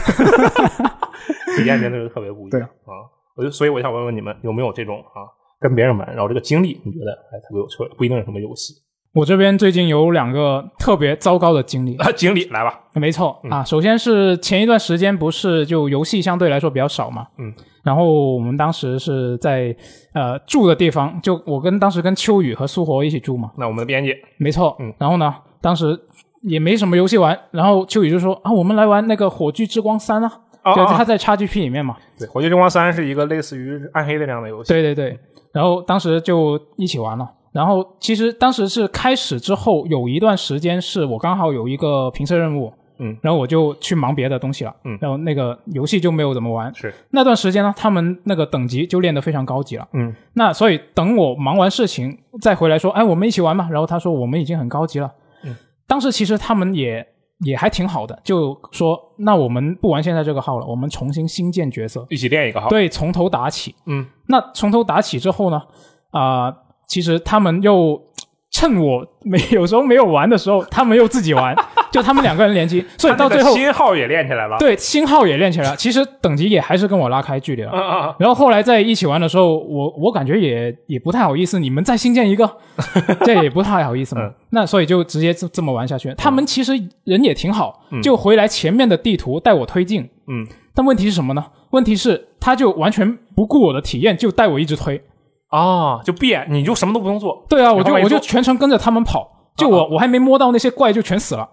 [laughs] 体验真的是特别不一样啊！我就所以我想问问你们有没有这种啊跟别人玩，然后这个经历你觉得哎特别有趣，不一定是什么游戏。我这边最近有两个特别糟糕的经历。啊，经历来吧，没错嗯啊，首先是前一段时间不是就游戏相对来说比较少嘛，嗯，然后我们当时是在呃住的地方，就我跟当时跟秋雨和苏活一起住嘛，那我们的编辑。没错，嗯，然后呢，当时也没什么游戏玩，然后秋雨就说啊，我们来玩那个火炬之光三啊，对，他在 XGP 里面嘛，对《火炬之光三》是一个类似于暗黑的这样的游戏，对对对，然后当时就一起玩了。然后其实当时是开始之后有一段时间是我刚好有一个评测任务，嗯，然后我就去忙别的东西了，嗯然后那个游戏就没有怎么玩。是那段时间呢，他们那个等级就练得非常高级了。嗯那所以等我忙完事情再回来说，哎，我们一起玩吧。然后他说我们已经很高级了。嗯，当时其实他们也也还挺好的，就说那我们不玩现在这个号了，我们重新新建角色，一起练一个号，对，从头打起。嗯那从头打起之后呢，啊、其实他们又趁我没 [laughs] 有时候没有玩的时候，他们又自己玩，就他们两个人联机，[laughs] 所以到最后新号也练起来了，对星号也练起来了，其实等级也还是跟我拉开距离了。嗯嗯嗯，然后后来在一起玩的时候，我我感觉也也不太好意思，你们再新建一个，[laughs] 这也不太好意思嘛。嗯那所以就直接这这么玩下去。他们其实人也挺好，嗯就回来前面的地图带我推进。嗯但问题是什么呢？问题是他就完全不顾我的体验，就带我一直推。啊，就变，你就什么都不用做。对啊，我就我就全程跟着他们跑，就我我还没摸到那些怪就全死了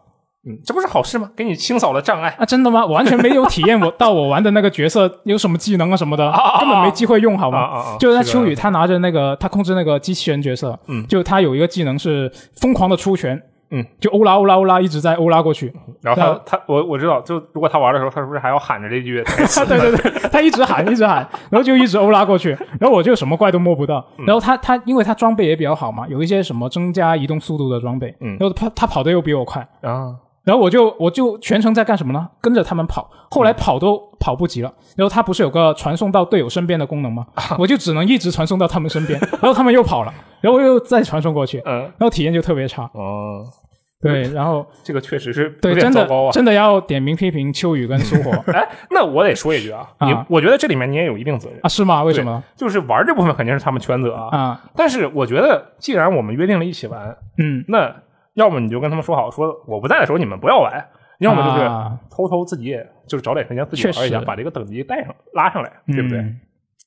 嗯，这不是好事吗？给你清扫了障碍。啊！真的吗？我完全没有体验我 [laughs] 到我玩的那个角色有什么技能啊什么的，根本没机会用，好吗？啊啊啊！就是他秋雨，他拿着那个，他控制那个机器人角色，嗯就他有一个技能是疯狂的出拳，嗯，就欧拉欧拉欧拉一直在欧拉过去，然后他他我我知道，就如果他玩的时候，他是不是还要喊着这句？[laughs] 对对 [laughs] 对，他一直喊一直喊，[laughs] 然后就一直欧拉过去，然后我就什么怪都摸不到。嗯。然后他他因为他装备也比较好嘛，有一些什么增加移动速度的装备，嗯。然后他他跑的又比我快，啊，然后我就我就全程在干什么呢？跟着他们跑，后来跑都跑不及了。然后他不是有个传送到队友身边的功能吗？我就只能一直传送到他们身边，[laughs] 然后他们又跑了，然后我又再传送过去，嗯，然后体验就特别差。哦，对，然后这个确实是对，真的。真的要点名批评秋雨跟苏火 [laughs] 哎，那我得说一句啊，你啊我觉得这里面你也有一定责任啊？，是吗？为什么？就是玩这部分肯定是他们全责啊。啊，但是我觉得，既然我们约定了一起玩，嗯，那要么你就跟他们说好，说我不在的时候你们不要玩，要么就是啊偷偷自己也就是找点时间自己确玩一下，把这个等级带上拉上来，对不对？嗯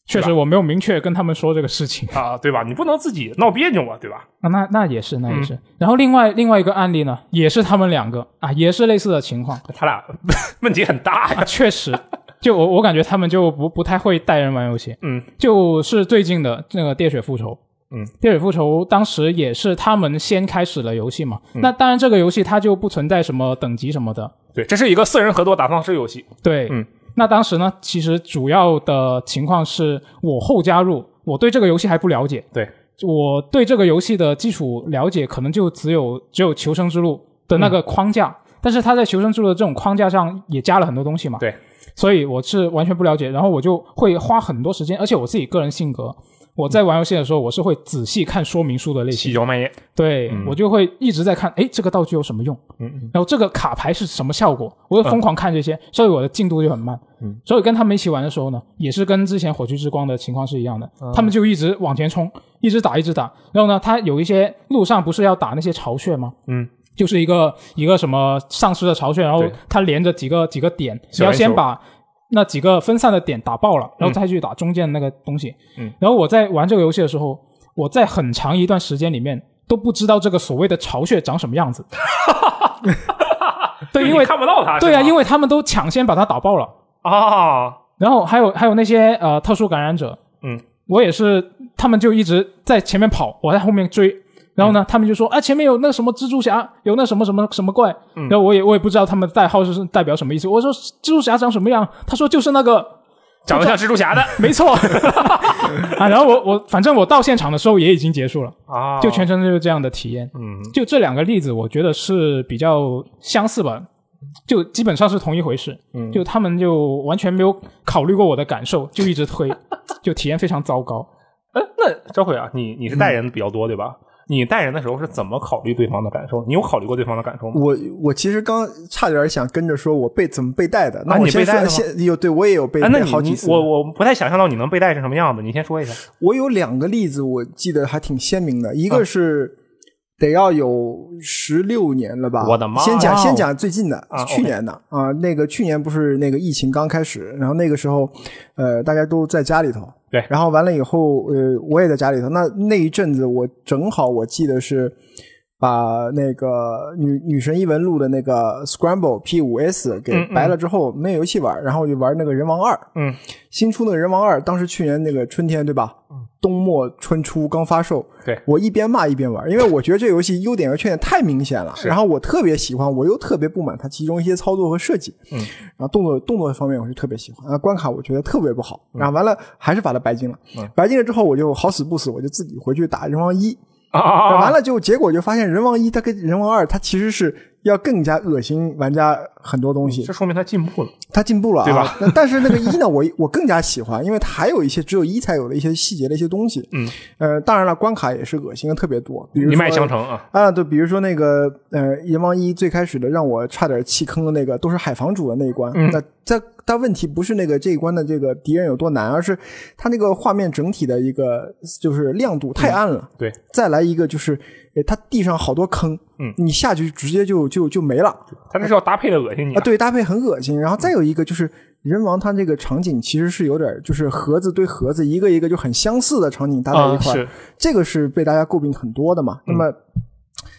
确实，我没有明确跟他们说这个事情啊，对吧？你不能自己闹别扭啊，对吧？啊。那那也是，那嗯也是。然后另外另外一个案例呢，也是他们两个啊，也是类似的情况他俩 [laughs] 问题很大啊。呀。确实，就我我感觉他们就不不太会带人玩游戏。嗯就是最近的那个《喋血复仇》。嗯，《电水复仇》当时也是他们先开始了游戏嘛。嗯那当然，这个游戏它就不存在什么等级什么的。对，这是一个四人合作打丧尸游戏。对，嗯。那当时呢，其实主要的情况是我后加入，我对这个游戏还不了解。对，我对这个游戏的基础了解可能就只有只有求生之路的那个框架，但是它在求生之路的这种框架上也加了很多东西嘛。对，所以我是完全不了解，然后我就会花很多时间，而且我自己个人性格，我在玩游戏的时候，我是会仔细看说明书的类型，细嚼慢咽。对、嗯我就会一直在看，哎，这个道具有什么用？嗯嗯然后这个卡牌是什么效果？我会疯狂看这些，所以我的进度就很慢。嗯，所以跟他们一起玩的时候呢，也是跟之前火炬之光的情况是一样的，嗯他们就一直往前冲，一直打，一直打。然后呢，他有一些路上不是要打那些巢穴吗？嗯，就是一个一个什么丧尸的巢穴，然后对它连着几个几个点，你要先把那几个分散的点打爆了，然后再去打中间的那个东西。嗯，然后我在玩这个游戏的时候，我在很长一段时间里面都不知道这个所谓的巢穴长什么样子。[laughs] 对，因为看不到它。对啊，因为为他们都抢先把它打爆了。啊，然后还有还有那些呃特殊感染者，嗯，我也是，他们就一直在前面跑，我在后面追。然后呢，他们就说啊，前面有那什么蜘蛛侠，有那什么什么什么怪。嗯然后我也我也不知道他们的代号是代表什么意思。我说蜘蛛侠长什么样？他说就是那个，[laughs] 长得像蜘蛛侠的 [laughs] 没错 [laughs] 啊。然后我我反正我到现场的时候也已经结束了，啊，就全程就是这样的体验。嗯就这两个例子，我觉得是比较相似吧，就基本上是同一回事。嗯，就他们就完全没有考虑过我的感受，就一直推，就体验非常糟糕。哎，那赵慧啊，你你是带人比较多对吧？你带人的时候是怎么考虑对方的感受？你有考虑过对方的感受吗？我我其实刚差点想跟着说我被怎么被带的，那啊我先说你被带的有对我也有被哎，那带你你好几次。我我不太想象到你能被带成什么样子，你先说一下。我有两个例子，我记得还挺鲜明的，一啊个是。得要有十六年了吧？我的妈先讲先讲最近的，啊去年的啊，那个去年不是那个疫情刚开始，然后那个时候，呃，大家都在家里头，对然后完了以后，呃，我也在家里头。那那一阵子，我正好我记得是把那个女女神异闻录的那个 Scramble P 五 S 给白了之后，没有游戏玩，然后我就玩那个人王二，嗯，新出那个人王二，当时去年那个春天对吧？冬末春初刚发售，对。我一边骂一边玩，因为我觉得这游戏优点和缺点太明显了，然后我特别喜欢，我又特别不满它其中一些操作和设计，嗯，然后动作动作方面我是特别喜欢，啊，关卡我觉得特别不好，然后完了还是把它白金了，嗯。白金了之后我就好死不死我就自己回去打人王一，啊！完了就结果就发现人王一它跟人王二它其实是要更加恶心玩家很多东西这，说明他进步了。他进步了、啊，对吧？那但是那个一呢，我我更加喜欢，因为他还有一些只有一才有的一些细节的一些东西。嗯，呃，当然了，关卡也是恶心的特别多，比如说一脉相承啊。啊，对，比如说那个呃，阎王一最开始的让我差点弃坑的那个，都是海房主的那一关。嗯那这但问题不是那个这一关的这个敌人有多难，而是它那个画面整体的一个就是亮度太暗了。对，再来一个就是，呃，它地上好多坑，嗯，你下去直接就就就没了。他那是要搭配的恶心你啊，对，搭配很恶心。然后再有一个就是，人王它这个场景其实是有点就是盒子对盒子一个一个就很相似的场景搭在一块儿，是这个是被大家诟病很多的嘛。那么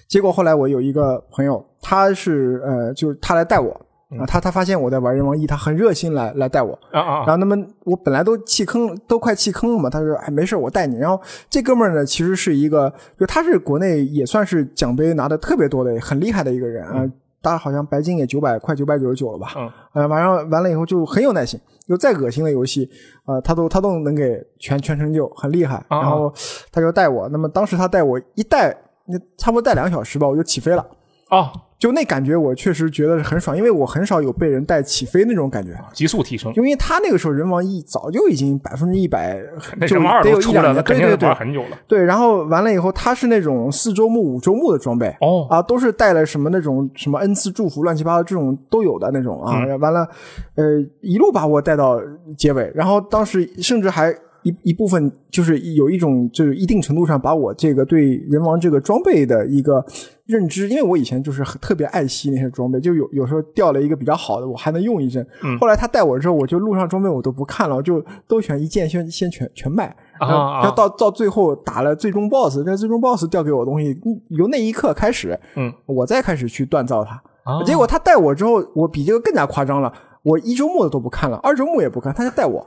结果后来我有一个朋友，他是呃，就是他来带我啊，他他发现我在玩人王一，他很热心来来带我。啊啊然后那么我本来都弃坑，都快弃坑了嘛，他说哎没事，我带你。然后这哥们儿呢，其实是一个，就他是国内也算是奖杯拿的特别多的，很厉害的一个人啊。他好像白金也九百快九百九十九了吧？嗯，呃，完了完了以后就很有耐心，就再恶心的游戏，呃，他都他都能给全全成就，很厉害。啊然后他就带我，那么当时他带我一带，那差不多带两个小时吧，我就起飞了。哦，就那感觉，我确实觉得是很爽，因为我很少有被人带起飞那种感觉。急速提升，因为他那个时候人王一早就已经 [laughs] 百分之一百，就得有都出来了，一两年，肯定是对对对玩很久了。对。然后完了以后，他是那种四周目、五周目的装备哦，啊，都是带了什么那种什么恩赐祝福、乱七八糟这种都有的那种啊。嗯完了，呃，一路把我带到结尾，然后当时甚至还。一一部分就是有一种，就是一定程度上把我这个对人王这个装备的一个认知，因为我以前就是特别爱惜那些装备，就有有时候掉了一个比较好的，我还能用一阵。嗯后来他带我之后，我就路上装备我都不看了，我就都选一件先先全全卖，啊然后到到最后打了最终 BOSS，那最终 BOSS 掉给我的东西，嗯由那一刻开始，嗯，我再开始去锻造它。啊结果他带我之后，我比这个更加夸张了，我一周末的都不看了，二周末也不看，他就带我。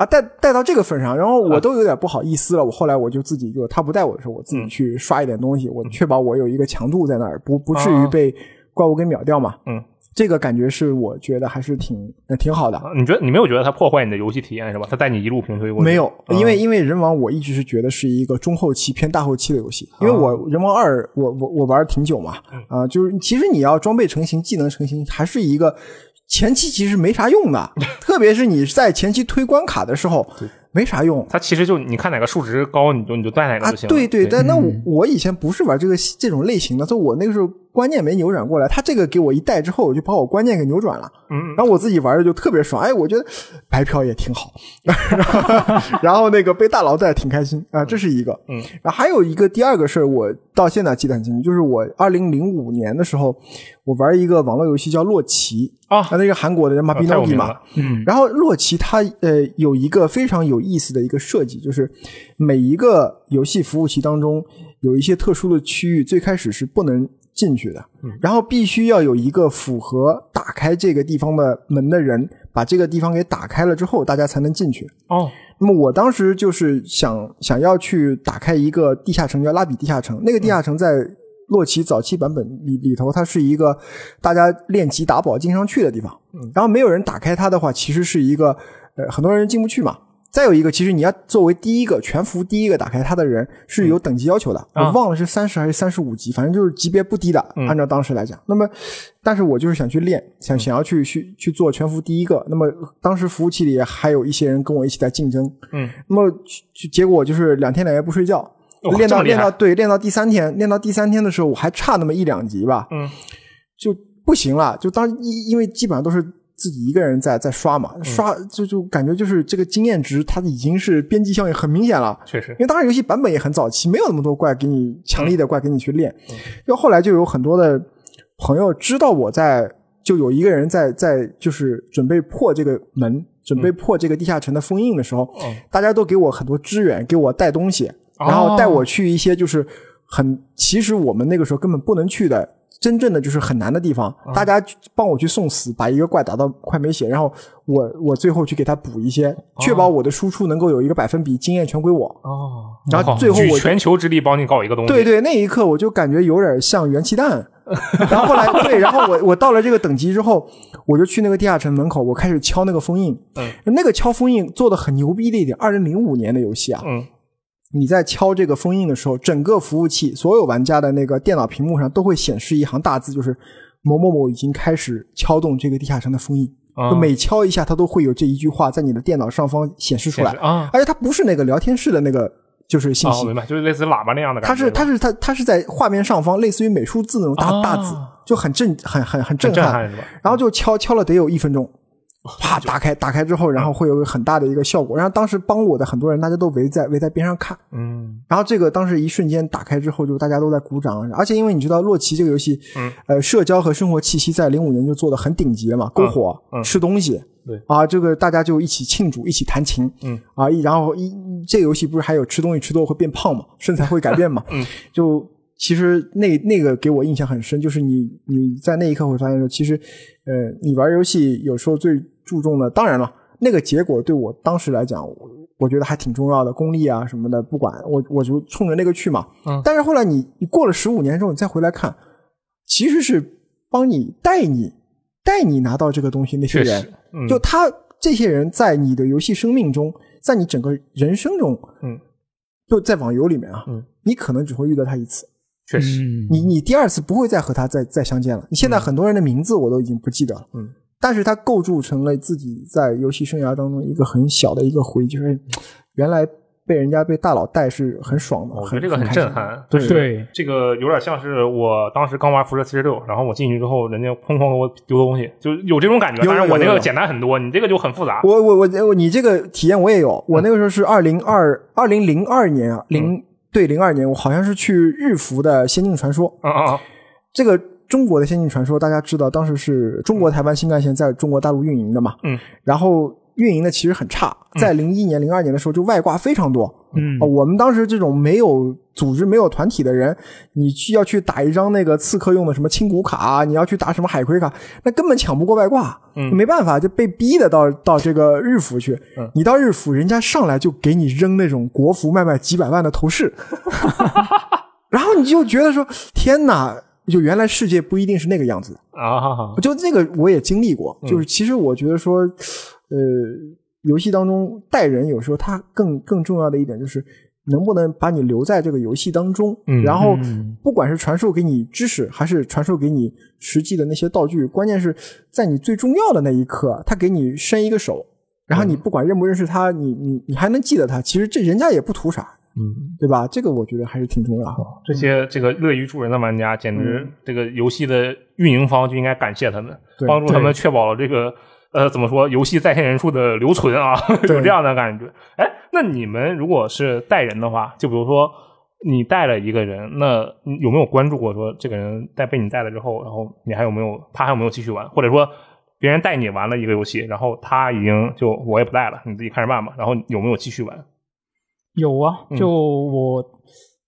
啊，带带到这个份上，然后我都有点不好意思了。我后来我就自己就他不带我的时候，我自己去刷一点东西，我确保我有一个强度在那儿，不不至于啊被怪物给秒掉嘛。嗯，这个感觉是我觉得还是挺呃挺好的。啊你觉得你没有觉得它破坏你的游戏体验是吧？它带你一路平推过去，没有，嗯因为因为人王我一直是觉得是一个中后期偏大后期的游戏，因为我人王二我我我玩挺久嘛，啊、就是其实你要装备成型、技能成型，还是一个前期其实没啥用的，[laughs] 特别是你在前期推关卡的时候没啥用。它其实就你看哪个数值高，你就你就带哪个啊就，行了。对对，但那我以前不是玩这个这种类型的，所以我那个时候观念没扭转过来。他这个给我一带之后，我就把我观念给扭转了。嗯，然后我自己玩的就特别爽，哎，我觉得白嫖也挺好，[laughs] 然后那个被大佬带挺开心啊，这是一个。嗯，然后还有一个第二个事儿，我到现在记得很清楚，就是我二零零五年的时候，我玩一个网络游戏叫洛奇啊。那个韩国的人马比诺基嘛。嗯，然后洛奇它呃有一个非常有意思的一个设计，就是每一个游戏服务器当中有一些特殊的区域，最开始是不能进去的，然后必须要有一个符合打开这个地方的门的人，把这个地方给打开了之后，大家才能进去。哦，那么我当时就是想想要去打开一个地下城，叫拉比地下城。那个地下城在洛奇早期版本里里头，它是一个大家练级打宝经常去的地方。然后没有人打开它的话，其实是一个呃很多人进不去嘛。再有一个，其实你要作为第一个全服第一个打开它的人是有等级要求的，啊我忘了是三十还是三十五级，反正就是级别不低的。按照当时来讲，那么，但是我就是想去练，想想要去去去做全服第一个。那么当时服务器里还有一些人跟我一起在竞争，嗯，那么去结果就是两天两夜不睡觉，哦练到练到对练到第三天，练到第三天的时候，我还差那么一两级吧，嗯，就不行了。就当因因为基本上都是自己一个人在在刷嘛，嗯刷就就感觉就是这个经验值它已经是边际效应很明显了。确实因，为当时游戏版本也很早期，没有那么多怪给你强力的怪给你去练。嗯就后来就有很多的朋友知道我在，就有一个人在在就是准备破这个门，准备破这个地下城的封印的时候，嗯大家都给我很多支援，给我带东西，哦然后带我去一些就是很其实我们那个时候根本不能去的。真正的就是很难的地方，嗯大家帮我去送死，把一个怪打到快没血，然后我我最后去给他补一些，确保我的输出能够有一个百分比，经验全归我。哦，然后最后我全球之力帮你搞一个东西，对对，那一刻我就感觉有点像元气弹。[laughs] 然后后来对，然后我我到了这个等级之后，我就去那个地下城门口，我开始敲那个封印。嗯，那个敲封印做的很牛逼的一点，二零零五年的游戏啊，嗯，你在敲这个封印的时候，整个服务器所有玩家的那个电脑屏幕上都会显示一行大字，就是某某某已经开始敲动这个地下城的封印。啊就每敲一下，它都会有这一句话在你的电脑上方显示出来，啊，而且它不是那个聊天室的那个就是信哦，息我，明白，就是类似喇叭那样的，它是它是是它它是在画面上方，类似于美术字那种大、哦大字，就很震很很很震撼？然后就敲敲了得有一分钟，啪打开打开之后，然后会有很大的一个效果。然后当时帮我的很多人，大家都围在围在边上看。嗯。然后这个当时一瞬间打开之后，就大家都在鼓掌。而且因为你知道洛奇这个游戏，嗯，呃，社交和生活气息在零五年就做的很顶级了嘛，篝火、嗯。吃东西，对。啊，这个大家就一起庆祝，一起弹琴，嗯。啊，然后一这个游戏不是还有吃东西吃多会变胖嘛，身材会改变嘛，[laughs] 嗯，就其实那那个给我印象很深，就是你你在那一刻会发现说，其实呃，你玩游戏有时候最注重的，当然了，那个结果对我当时来讲，我我觉得还挺重要的，功力啊什么的，不管我我就冲着那个去嘛，嗯。但是后来你你过了十五年之后，你再回来看，其实是帮你带你带你拿到这个东西那些人，，嗯，就他这些人在你的游戏生命中，在你整个人生中，嗯，就在网游里面啊，嗯，你可能只会遇到他一次，确实，嗯你你第二次不会再和他再再相见了。你现在很多人的名字我都已经不记得了，嗯，但是他构筑成了自己在游戏生涯当中一个很小的一个回忆，就是原来被人家被大佬带是很爽的，我觉得这个很震撼。对对这个有点像是我当时刚玩辐射七十六，然后我进去之后，人家哐哐给我丢东西，就有这种感觉。有当然我那个简单很多，你这个就很复杂。我我我我，你这个体验我也有。我那个时候是二零二二零零二年啊，零、对零二年，我好像是去日服的《仙境传说》。嗯嗯嗯，这个中国的《仙境传说》，大家知道，当时是中国台湾新干线在中国大陆运营的嘛。嗯。然后运营的其实很差，在零一年、零二年的时候就外挂非常多。嗯啊，我们当时这种没有组织、没有团体的人，你去要去打一张那个刺客用的什么青骨卡，你要去打什么海葵卡，那根本抢不过外挂，嗯没办法，就被逼的到到这个日服去。嗯你到日服，人家上来就给你扔那种国服卖卖几百万的头饰，[laughs] 然后你就觉得说，天哪！就原来世界不一定是那个样子的。啊哈哈，就那个我也经历过，嗯就是其实我觉得说，呃，游戏当中带人有时候它更更重要的一点就是能不能把你留在这个游戏当中，嗯。然后嗯。不管是传授给你知识，还是传授给你实际的那些道具，关键是在你最重要的那一刻，他给你伸一个手，然后你不管认不认识他，你你你还能记得他，其实这人家也不图啥，嗯，对吧？这个我觉得还是挺重要的。这些这个乐于助人的玩家，简直这个游戏的运营方就应该感谢他们，帮助他们确保了这个呃怎么说游戏在线人数的留存啊，[laughs] 有这样的感觉。哎，那你们如果是带人的话，就比如说你带了一个人，那你有没有关注过说这个人带被你带了之后，然后你还有没有他还有没有继续玩，或者说？别人带你玩了一个游戏，然后他已经就我也不带了，你自己看着办吧。然后有没有继续玩？有啊，嗯就我、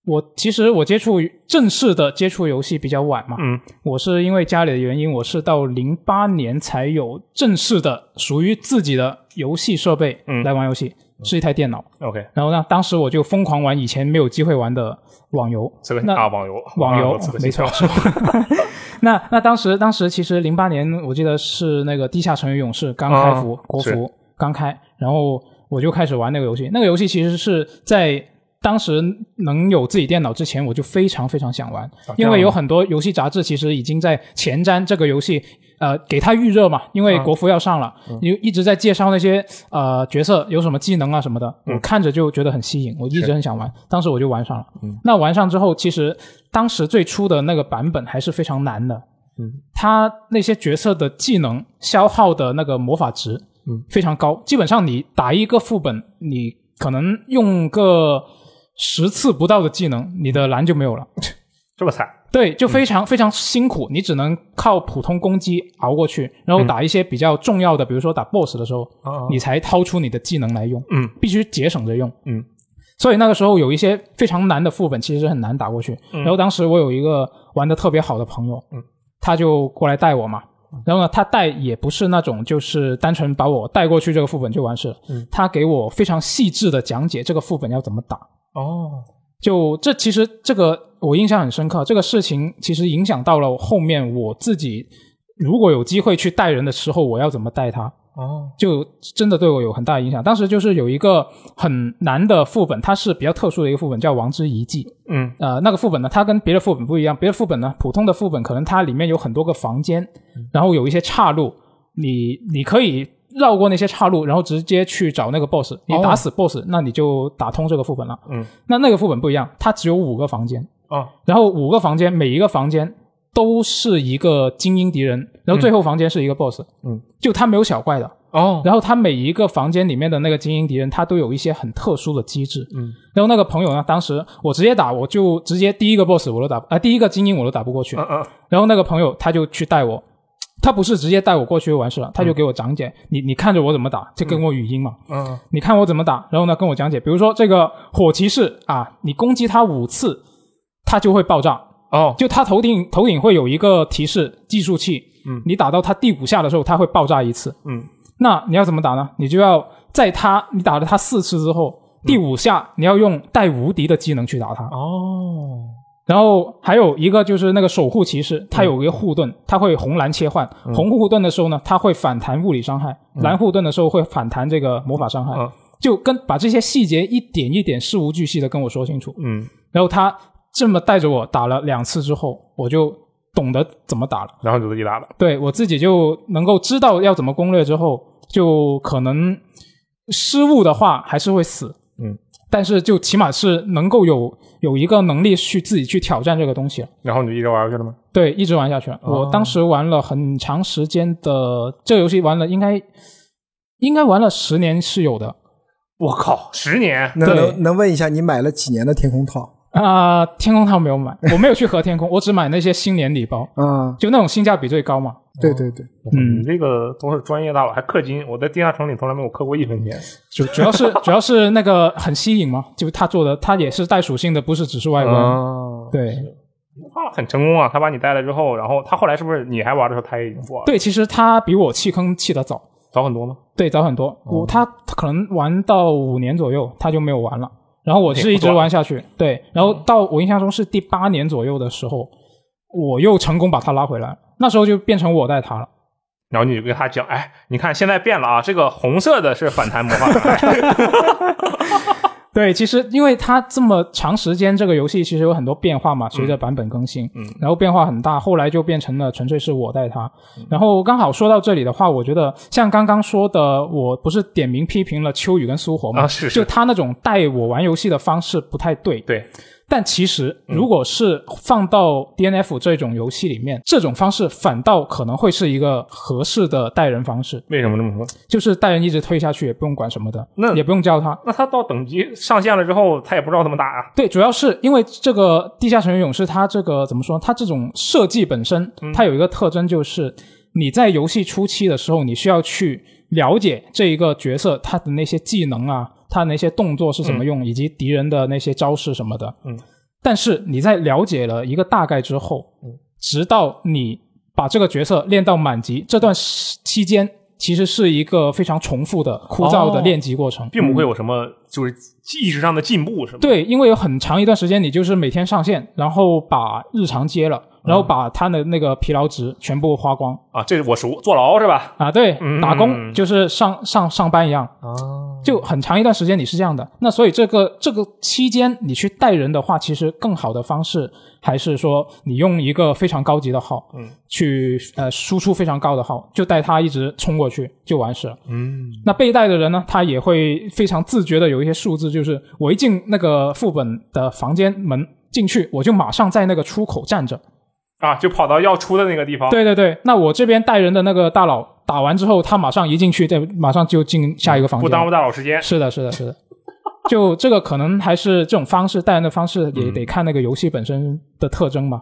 我其实我接触正式的接触游戏比较晚嘛，嗯。我是因为家里的原因，我是到零八年才有正式的属于自己的游戏设备嗯来玩游戏，是一台电脑。，OK，然后呢，当时我就疯狂玩以前没有机会玩的网游，这个。那啊网游网游没错信条 [laughs] 那那当时当时其实零八年我记得是那个《地下城与勇士》刚开服，啊国服刚开，然后我就开始玩那个游戏。那个游戏其实是在当时能有自己电脑之前，我就非常非常想玩，因为有很多游戏杂志其实已经在前瞻这个游戏。呃，给它预热嘛，因为啊国服要上了，就一直在介绍那些呃角色有什么技能啊什么的，嗯我看着就觉得很吸引，我一直很想玩。当时我就玩上了。嗯那玩上之后，其实当时最初的那个版本还是非常难的。嗯，它那些角色的技能消耗的那个魔法值，嗯，非常高。基本上你打一个副本，你可能用个十次不到的技能，你的蓝就没有了。[laughs] 这么惨，对，就非常非常辛苦，你只能靠普通攻击熬过去，然后打一些比较重要的，比如说打 BOSS 的时候，啊你才掏出你的技能来用，嗯必须节省着用。嗯，所以那个时候有一些非常难的副本，其实很难打过去。嗯然后当时我有一个玩的特别好的朋友，嗯，他就过来带我嘛。然后呢，他带也不是那种就是单纯把我带过去这个副本就完事了，嗯，他给我非常细致的讲解这个副本要怎么打。哦，就这其实这个我印象很深刻，这个事情其实影响到了后面我自己，如果有机会去带人的时候，我要怎么带他，哦，就真的对我有很大影响。当时就是有一个很难的副本，它是比较特殊的一个副本，叫《王之遗迹》。嗯呃，那个副本呢，它跟别的副本不一样。别的副本呢，普通的副本可能它里面有很多个房间，然后有一些岔路，你你可以绕过那些岔路，然后直接去找那个 boss。你打死 boss，、那你就打通这个副本了。嗯，那那个副本不一样，它只有五个房间，哦，然后五个房间，每一个房间都是一个精英敌人，然后最后房间是一个 boss。嗯，就它没有小怪的。哦，然后它每一个房间里面的那个精英敌人，它都有一些很特殊的机制。嗯，然后那个朋友呢，当时我直接打，我就直接第一个 boss 我都打，啊、第一个精英我都打不过去。嗯嗯然后那个朋友他就去带我，他不是直接带我过去就完事了，他就给我讲解，你你看着我怎么打，就跟我语音嘛，嗯。你看我怎么打，然后呢跟我讲解，比如说这个火骑士啊，你攻击他五次，他就会爆炸，哦，就他头顶头顶会有一个提示计数器，嗯。你打到他第五下的时候，他会爆炸一次。嗯。那你要怎么打呢？你就要在他你打了他四次之后，第五下你要用带无敌的技能去打他。哦，然后还有一个就是那个守护骑士，他有一个护盾，他会红蓝切换。嗯红护盾的时候呢，他会反弹物理伤害；蓝护盾的时候会反弹这个魔法伤害。嗯就跟把这些细节一点一点事无巨细的跟我说清楚。嗯，然后他这么带着我打了两次之后，我就懂得怎么打了。然后就自己打了。对我自己就能够知道要怎么攻略之后，就可能失误的话还是会死，嗯，但是就起码是能够有有一个能力去自己去挑战这个东西了。然后你就一直玩下去了吗？对，一直玩下去了。哦我当时玩了很长时间的这个游戏，玩了应该应该玩了十年是有的我靠，十年！那能能问一下，你买了几年的天空套啊、天空套没有买，我没有去和天空，我只买那些新年礼包，嗯？[laughs] 就那种性价比最高嘛。对对对，嗯你这个都是专业大佬，还氪金。我在地下城里从来没有氪过一分钱。就主要是主要是那个很吸引嘛，就是他做的，他也是带属性的，不是只是外观。哦，对他，很成功啊！他把你带了之后，然后他后来是不是你还玩的时候，他也已经做了？对，其实他比我弃坑弃的早，早很多吗？对，早很多。我他他可能玩到五年左右，他就没有玩了。然后我是一直玩下去，对，然后到我印象中是第八年左右的时候，我又成功把他拉回来，那时候就变成我带他了。然后你就跟他讲，哎，你看现在变了啊，这个红色的是反弹魔法。[laughs] 对，其实因为它这么长时间，这个游戏其实有很多变化嘛，随着版本更新，嗯然后变化很大，后来就变成了纯粹是我带他。然后刚好说到这里的话，我觉得像刚刚说的，我不是点名批评了秋雨跟苏活嘛，啊是是就他那种带我玩游戏的方式不太对。对，但其实嗯如果是放到 DNF 这种游戏里面，这种方式反倒可能会是一个合适的带人方式，为什么这么说？就是带人一直推下去，也不用管什么的，那也不用教他。那他到等级上线了之后，他也不知道怎么打啊。对，主要是因为这个地下城与勇士，它这个怎么说？它这种设计本身，它有一个特征，就是你在游戏初期的时候，你需要去了解这一个角色他的那些技能啊，他那些动作是怎么用，以及敌人的那些招式什么的。嗯，但是你在了解了一个大概之后，嗯直到你把这个角色练到满级这段期间。其实是一个非常重复的、枯燥的哦练级过程，并不会有什么就是意识上的进步，是吗？对，因为有很长一段时间你就是每天上线，然后把日常接了，然后把他的那个疲劳值全部花光啊，这我熟，坐牢是吧？啊。对，嗯打工就是上上上班一样，啊，就很长一段时间你是这样的。那所以这个这个期间你去带人的话，其实更好的方式还是说你用一个非常高级的号，嗯，去呃输出非常高的号，就带他一直冲过去就完事了。嗯，那被带的人呢，他也会非常自觉的有一些数字，就是我一进那个副本的房间门进去，我就马上在那个出口站着。啊，就跑到要出的那个地方。，对对对，那我这边带人的那个大佬打完之后，他马上一进去，再马上就进下一个房间。不耽误大佬时间。是的，是的，是的。就这个可能还是这种方式带人的方式，[laughs] 也嗯得看那个游戏本身的特征吧。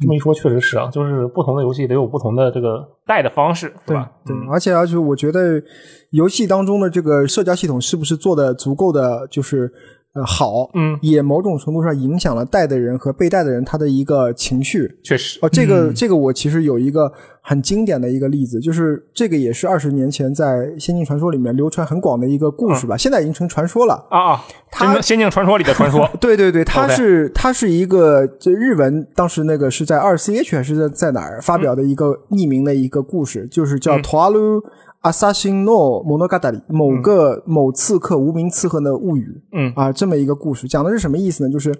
这么一说，确实是啊，就是不同的游戏得有不同的这个带的方式，对吧？对，而且而且，我觉得游戏当中的这个社交系统是不是做的足够的就是呃好，嗯，也某种程度上影响了带的人和被带的人他的一个情绪。确实。哦，这个、嗯这个我其实有一个很经典的一个例子，就是这个也是二十年前在《仙境传说》里面流传很广的一个故事吧，现在已经成传说了。啊啊！它《仙境传说》里的传说对 [laughs] 对对，它是它是一个这日文当时那个是在二 CH 还是在在哪儿发表的一个匿名的一个故事，就是叫嗯 Toaru Assassin no Monogatari，某个某刺客无名刺客的物语。嗯啊，这么一个故事，讲的是什么意思呢？就是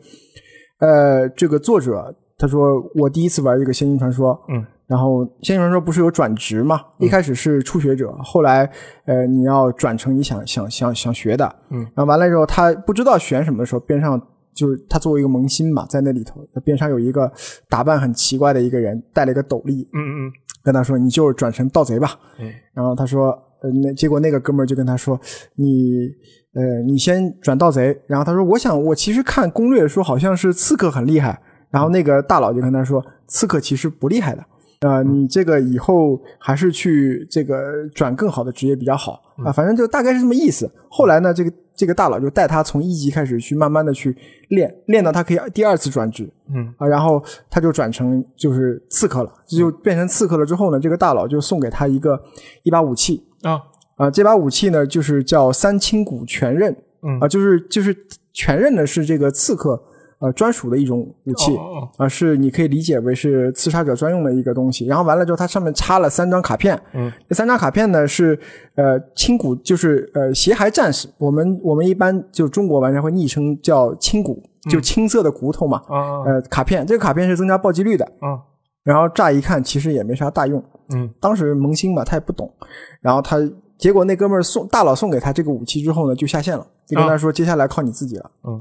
呃，这个作者他说我第一次玩这个《仙境传说》，嗯，然后《仙境传说》不是有转职嘛？一开始是初学者，后来呃你要转成你想想想想学的，嗯，然后完了之后他不知道选什么的时候，边上就是他作为一个萌新嘛，在那里头，边上有一个打扮很奇怪的一个人，戴了一个斗笠，嗯嗯跟他说你就转成盗贼吧，嗯，然后他说，呃，那结果那个哥们儿就跟他说，你呃你先转盗贼，然后他说我想我其实看攻略说好像是刺客很厉害，然后那个大佬就跟他说刺客其实不厉害的。呃，你这个以后还是去这个转更好的职业比较好啊、反正就大概是这么意思。后来呢，这个这个大佬就带他从一级开始去慢慢的去练，练到他可以第二次转职，嗯。啊，然后他就转成就是刺客了，这就变成刺客了之后呢，这个大佬就送给他一个一把武器啊。啊，这把武器呢就是叫三清骨全刃，嗯。啊，就是就是全刃呢是这个刺客呃专属的一种武器。啊，是你可以理解为是刺杀者专用的一个东西。然后完了之后，它上面插了三张卡片。嗯，这三张卡片呢是呃青骨，就是呃邪骸战士。我们我们一般就中国玩家会昵称叫青骨，就青色的骨头嘛。啊呃，卡片这个卡片是增加暴击率的。啊然后乍一看其实也没啥大用。嗯当时萌新嘛，他也不懂。然后他结果那哥们儿送大佬送给他这个武器之后呢，就下线了，就跟他说接下来靠你自己了。嗯，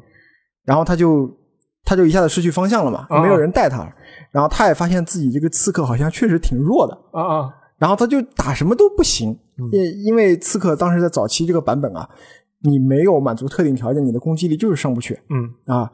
然后他就他就一下子失去方向了嘛，啊没有人带他。然后他也发现自己这个刺客好像确实挺弱的，啊啊然后他就打什么都不行。因因为刺客当时在早期这个版本啊，你没有满足特定条件，你的攻击力就是上不去。嗯啊。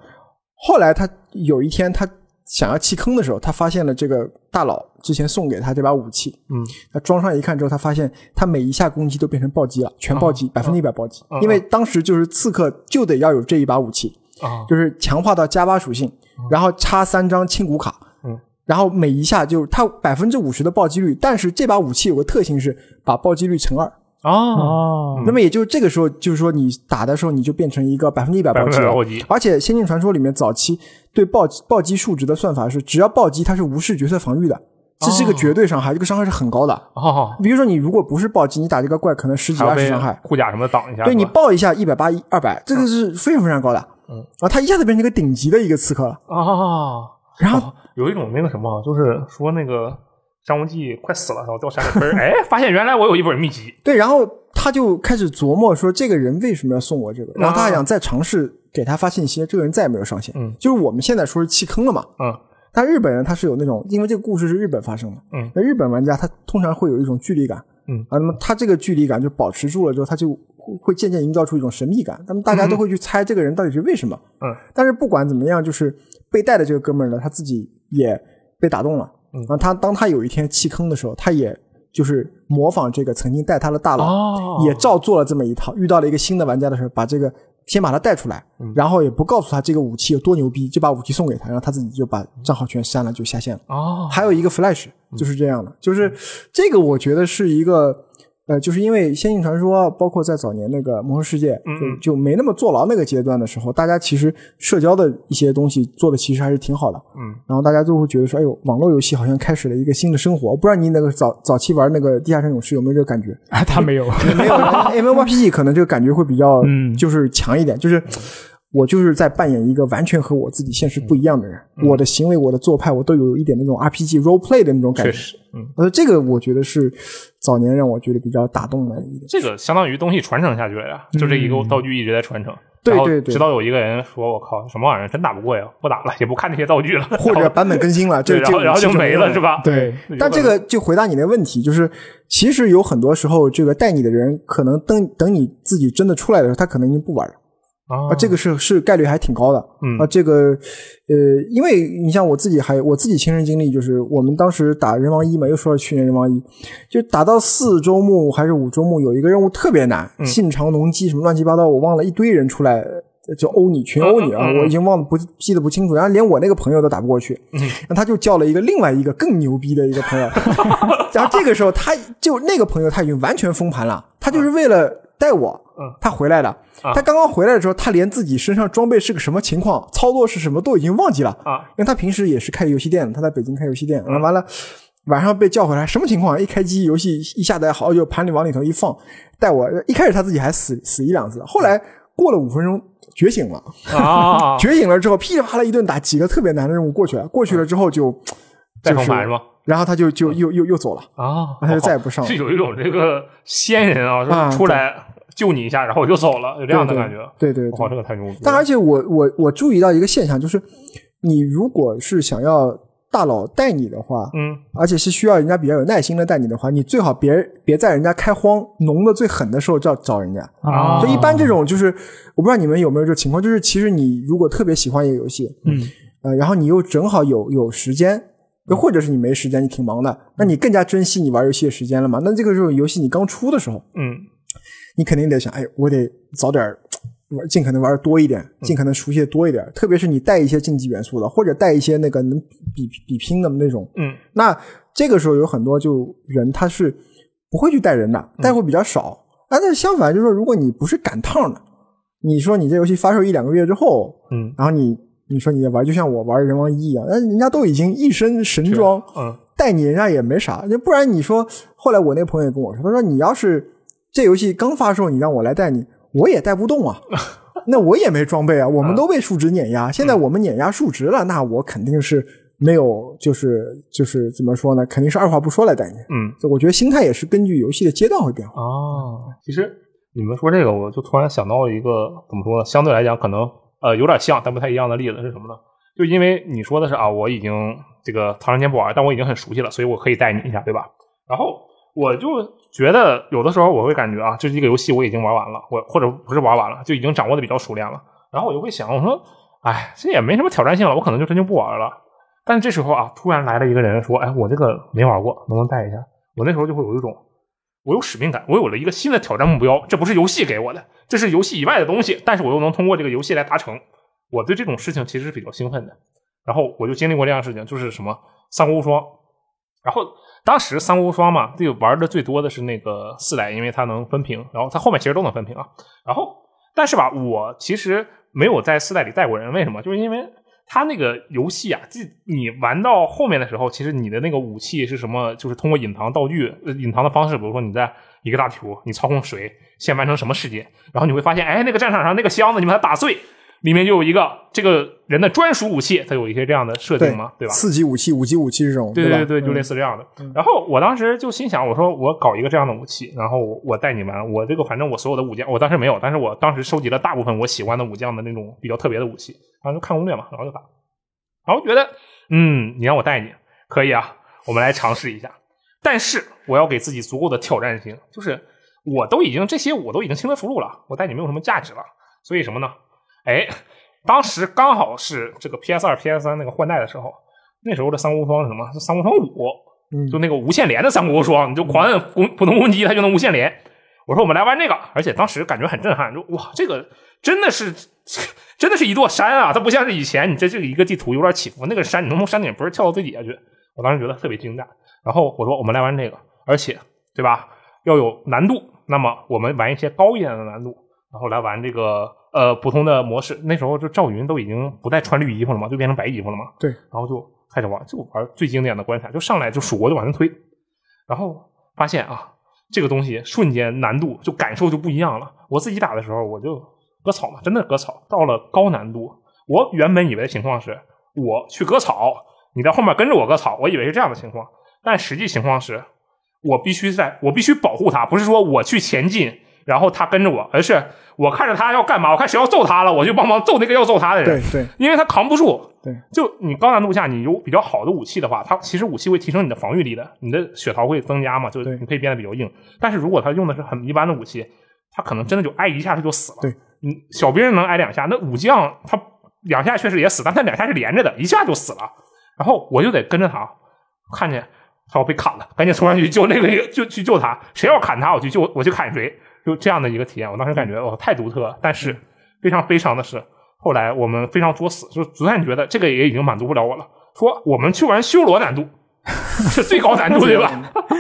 后来他有一天他想要弃坑的时候，他发现了这个大佬之前送给他这把武器，嗯他装上一看之后，他发现他每一下攻击都变成暴击了，全暴击，百分之一百暴击啊。因为当时就是刺客就得要有这一把武器，啊就是强化到加八属性，然后插三张轻骨卡，嗯，然后每一下就它百分之五十的暴击率，但是这把武器有个特性是把暴击率乘二，啊哦，那么也就这个时候，就是说你打的时候你就变成一个百分之一百暴击了。而且《仙境传说》里面早期对暴击暴击数值的算法是，只要暴击它是无视角色防御的，这是一个绝对伤害，这个伤害是很高的。哦，比如说你如果不是暴击，你打这个怪可能十几还要被二十伤害，护甲什么的挡一下，对你爆一下一百八一二百，这个是非常非常高的。嗯，啊，他一下子变成一个顶级的一个刺客。了。啊，然后哦有一种那个什么，就是说那个张无忌快死了，然后掉山里，边儿，[laughs] 哎，发现原来我有一本秘籍，对，然后他就开始琢磨说，这个人为什么要送我这个？然后他还想再尝试给他发信息，这个人再也没有上线。嗯。就是我们现在说是弃坑了嘛。嗯。但日本人他是有那种，因为这个故事是日本发生的，嗯，那日本玩家他通常会有一种距离感，嗯。啊，那么他这个距离感就保持住了之后，他就会会渐渐营造出一种神秘感，那么大家都会去猜这个人到底是为什么，嗯，但是不管怎么样，就是被带的这个哥们儿呢，他自己也被打动了，嗯。啊，他当他有一天弃坑的时候，他也就是模仿这个曾经带他的大佬，哦。也照做了这么一套，遇到了一个新的玩家的时候，把这个先把他带出来，嗯。然后也不告诉他这个武器有多牛逼，就把武器送给他，然后他自己就把账号全删了，就下线了。哦，还有一个 Flash 就是这样的，就是这个我觉得是一个。呃，就是因为《仙境传说》，包括在早年那个《魔兽世界》就就没那么坐牢那个阶段的时候，大家其实社交的一些东西做的其实还是挺好的。嗯然后大家就会觉得说，哎呦，网络游戏好像开始了一个新的生活。我不知道你那个早早期玩那个《地下城勇士》有没有这个感觉？啊，他没有，[laughs] 没有 MMORPG 可能这个感觉会比较嗯就是强一点，就是我就是在扮演一个完全和我自己现实不一样的人，嗯我的行为、我的做派，我都有一点那种 RPG role play 的那种感觉。确实，嗯，呃，这个我觉得是早年让我觉得比较打动的一点。这个相当于东西传承下去了呀，就这一个道具一直在传承。对对对直到有一个人说：“我靠，什么玩意儿，真打不过呀，不打了，也不看那些道具了。[laughs] ”或者版本更新了，[laughs] 这对，然后这个然后就没了，是吧？对，但这个就回答你那问题，就是其实有很多时候，这个带你的人可能等等你自己真的出来的时候，他可能已经不玩了。啊啊，这个是是概率还挺高的。嗯啊，这个呃，因为你像我自己还我自己亲身经历，就是我们当时打人王一嘛，又说了去年人王一，就打到四周目还是五周目，有一个任务特别难，嗯信长农机什么乱七八糟，我忘了一堆人出来。就殴你群殴你啊，我已经忘了不记得不清楚，然后连我那个朋友都打不过去，嗯然后他就叫了一个另外一个更牛逼的一个朋友，[laughs] 然后这个时候他就那个朋友他已经完全封盘了，他就是为了带我，嗯。他回来了。啊。他刚刚回来的时候，他连自己身上装备是个什么情况、操作是什么都已经忘记了。啊，因为他平时也是开游戏店的，他在北京开游戏店，嗯。然后完了晚上被叫回来，什么情况？一开机游戏一下载好，就盘里往里头一放，带我一开始他自己还死死一两次，后来过了五分钟觉醒了，啊，[laughs] 觉醒了之后噼里啪啦一顿打几个特别难的任务过去了，过去了之后就再就是封盘是吗？然后他就就又又又走了，啊，他就再也不上了。[laughs] 是有一种这个仙人啊，出来救你一下，然后我就走了，有这样的感觉。对对对哇，这个太牛逼！但而且我我我注意到一个现象，就是你如果是想要大佬带你的话，嗯而且是需要人家比较有耐心的带你的话，你最好别别在人家开荒农的最狠的时候找找人家。啊，就一般这种就是，我不知道你们有没有这情况，就是其实你如果特别喜欢一个游戏，嗯呃，然后你又正好有有时间，又或者是你没时间，你挺忙的，那你更加珍惜你玩游戏的时间了嘛？那这个时候游戏你刚出的时候，嗯你肯定得想，哎，我得早点儿玩，尽可能玩的多一点，尽可能熟悉的多一点。特别是你带一些竞技元素的，或者带一些那个能比比拼的那种，嗯那这个时候有很多就人他是不会去带人的，带会比较少。啊，那相反就是说，如果你不是赶趟的，你说你这游戏发售一两个月之后，嗯然后你你说你玩，就像我玩人王一一样，那人家都已经一身神装，嗯带你人家也没啥，那不然你说，后来我那朋友也跟我说，他说你要是这游戏刚发售，你让我来带你，我也带不动啊，[laughs] 那我也没装备啊，我们都被数值碾压，现在我们碾压数值了，那我肯定是没有，就是就是怎么说呢，肯定是二话不说来带你。嗯我觉得心态也是根据游戏的阶段会变化。哦，其实你们说这个，我就突然想到了一个怎么说呢？相对来讲，可能呃有点像但不太一样的例子是什么呢？就因为你说的是啊，我已经这个长时间不玩，但我已经很熟悉了，所以我可以带你一下，对吧？然后我就觉得有的时候我会感觉啊，这一个游戏我已经玩完了，我或者不是玩完了，就已经掌握的比较熟练了。然后我就会想，我说，哎，这也没什么挑战性了，我可能就真就不玩了。但是这时候啊，突然来了一个人说，哎，我这个没玩过，能不能带一下？我那时候就会有一种，我有使命感，我有了一个新的挑战目标，这不是游戏给我的，这是游戏以外的东西，但是我又能通过这个游戏来达成。我对这种事情其实是比较兴奋的。然后我就经历过这样的事情，就是什么《三国无双》，然后当时《三国无双》嘛，就玩的最多的是那个四代，因为它能分屏，然后它后面其实都能分屏啊。然后，但是吧，我其实没有在四代里带过人，为什么？就是因为它那个游戏啊，这你玩到后面的时候，其实你的那个武器是什么？就是通过隐藏道具、隐藏的方式，比如说你在一个大图，你操控水，先完成什么事件，然后你会发现，哎，那个战场上那个箱子，你把它打碎。里面就有一个这个人的专属武器，它有一些这样的设定嘛，对吧？四级武器、五级武器这种，对对对，就类似这样的。然后我当时就心想，我说我搞一个这样的武器，然后我带你们。我这个反正我所有的武将，我当时没有，但是我当时收集了大部分我喜欢的武将的那种比较特别的武器，然后就看攻略嘛，然后就打。然后觉得，嗯，你让我带你可以啊，我们来尝试一下。但是我要给自己足够的挑战性，就是我都已经这些我都已经轻车熟路了，我带你没有什么价值了。所以什么呢？哎，当时刚好是这个 PS 二、PS 三那个换代的时候，那时候的三国无双是什么？是三国无双五，嗯就那个无限连的三国无双，你就狂按攻普通攻击，它就能无限连。我说我们来玩这个，而且当时感觉很震撼，就哇，这个真的是真的是一座山啊！它不像是以前你这这个一个地图有点起伏，那个山你能从山顶不是跳到最底下去。我当时觉得特别惊讶。然后我说我们来玩这个，而且对吧，要有难度，那么我们玩一些高一点的难度，然后来玩这个呃普通的模式。那时候就赵云都已经不再穿绿衣服了嘛，就变成白衣服了嘛。对，然后就开始玩，就玩最经典的关卡，就上来就蜀国就往前推，然后发现啊，这个东西瞬间难度就感受就不一样了。我自己打的时候我就割草嘛，真的割草。到了高难度，我原本以为的情况是我去割草，你在后面跟着我割草，我以为是这样的情况，但实际情况是我必须在我必须保护他，不是说我去前进。然后他跟着我，而是我看着他要干嘛，我看谁要揍他了，我就帮忙揍那个要揍他的人。对对因为他扛不住。对，就你高难度下，你有比较好的武器的话，他其实武器会提升你的防御力的，你的血槽会增加嘛，就对你可以变得比较硬。但是如果他用的是很一般的武器，他可能真的就挨一下他就死了。对，你，小兵能挨两下，那武将他两下确实也死，但他两下是连着的，一下就死了。然后我就得跟着他，看见他要被砍了，赶紧冲上去救那个，就去救他。谁要砍他，我去救，我去砍谁。就这样的一个体验，我当时感觉哦太独特了。但是非常悲伤的是，后来我们非常作死，就逐渐觉得这个也已经满足不了我了。说我们去玩修罗难度，是最高难度对吧？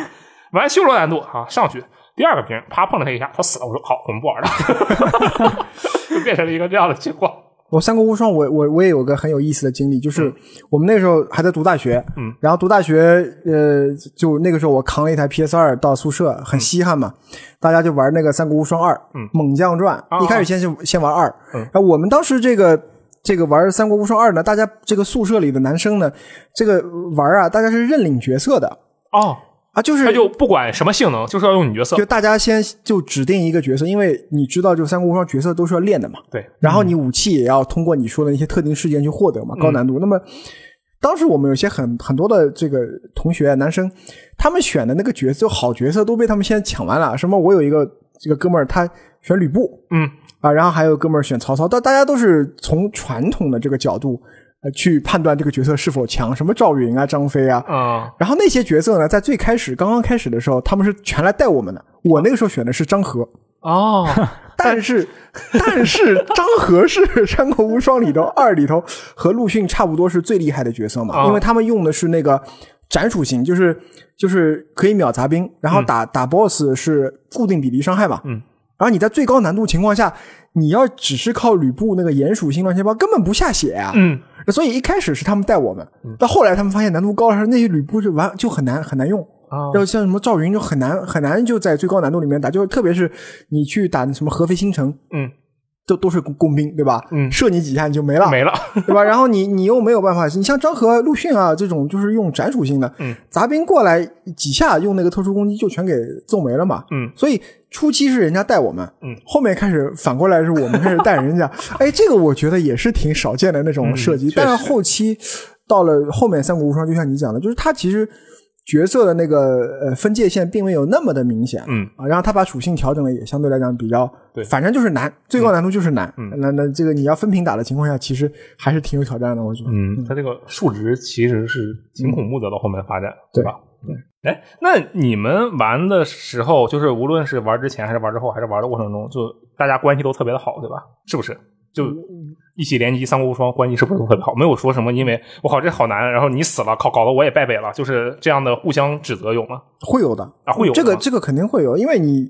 [laughs] 玩修罗难度啊，上去第二个兵啪碰了他一下，他死了。我说好，我们不玩了，[laughs] 就变成了一个这样的情况。我三国无双我，我我也有个很有意思的经历，就是我们那时候还在读大学，嗯，然后读大学，呃，就那个时候我扛了一台 PS 二到宿舍，很稀罕嘛，大家就玩那个三国无双二，嗯猛将传，啊。一开始先是先玩二，嗯。然后我们当时这个这个玩三国无双二呢，大家这个宿舍里的男生呢，这个玩啊，大家是认领角色的哦，啊，就是他就不管什么性能，就是要用女角色就。大家先就指定一个角色，因为你知道，就三国无双角色都是要练的嘛，对，然后你武器也要通过你说的那些特定事件去获得嘛，高难度。那么当时我们有些很很多的这个同学男生，他们选的那个角色好角色都被他们先抢完了。什么？我有一个这个哥们儿，他选吕布嗯啊，然后还有哥们儿选曹操，但大家都是从传统的这个角度呃去判断这个角色是否强，什么赵云啊、张飞啊。嗯然后那些角色呢，在最开始刚刚开始的时候，他们是全来带我们的。我那个时候选的是张合，哦，[laughs] 但是但是张合是《三国无双》里头二里头和陆逊差不多是最厉害的角色嘛，啊因为他们用的是那个斩属性，就是就是可以秒杂兵，然后打、打 BOSS 是固定比例伤害嘛，嗯，然后你在最高难度情况下，你要只是靠吕布那个炎属性乱七八糟，根本不下血啊，嗯。所以一开始是他们带我们，到后来他们发现难度高了，那些吕布就完就很难很难用。啊。要像什么赵云就很难很难就在最高难度里面打，就特别是你去打什么合肥新城，嗯都都是工工兵对吧？嗯。射你几下你就没了，没了，对吧？然后你你又没有办法，你像张合、陆逊啊这种就是用斩属性的，嗯，杂兵过来几下用那个特殊攻击就全给揍没了嘛，嗯。所以初期是人家带我们，嗯，后面开始反过来是我们开始带人家，[laughs] 哎，这个我觉得也是挺少见的那种设计，嗯但是后期到了后面《三国无双》，就像你讲的，就是他其实角色的那个呃分界线并没有那么的明显，嗯啊，然后他把属性调整的也相对来讲比较，对反正就是难，最高难度就是难。嗯那那这个你要分屏打的情况下，其实还是挺有挑战的，我觉得。嗯，它这个数值其实是挺恐怖的，到后面发展，对吧？对。哎，那你们玩的时候，就是无论是玩之前还是玩之后，还是玩的过程中，就大家关系都特别的好，对吧？是不是？就一起联机《三国无双》，关系是不是都特别好？没有说什么，因为我靠这好难，然后你死了，靠，搞得我也败北了，就是这样的互相指责有吗？会有的啊会有这个这个肯定会有，因为你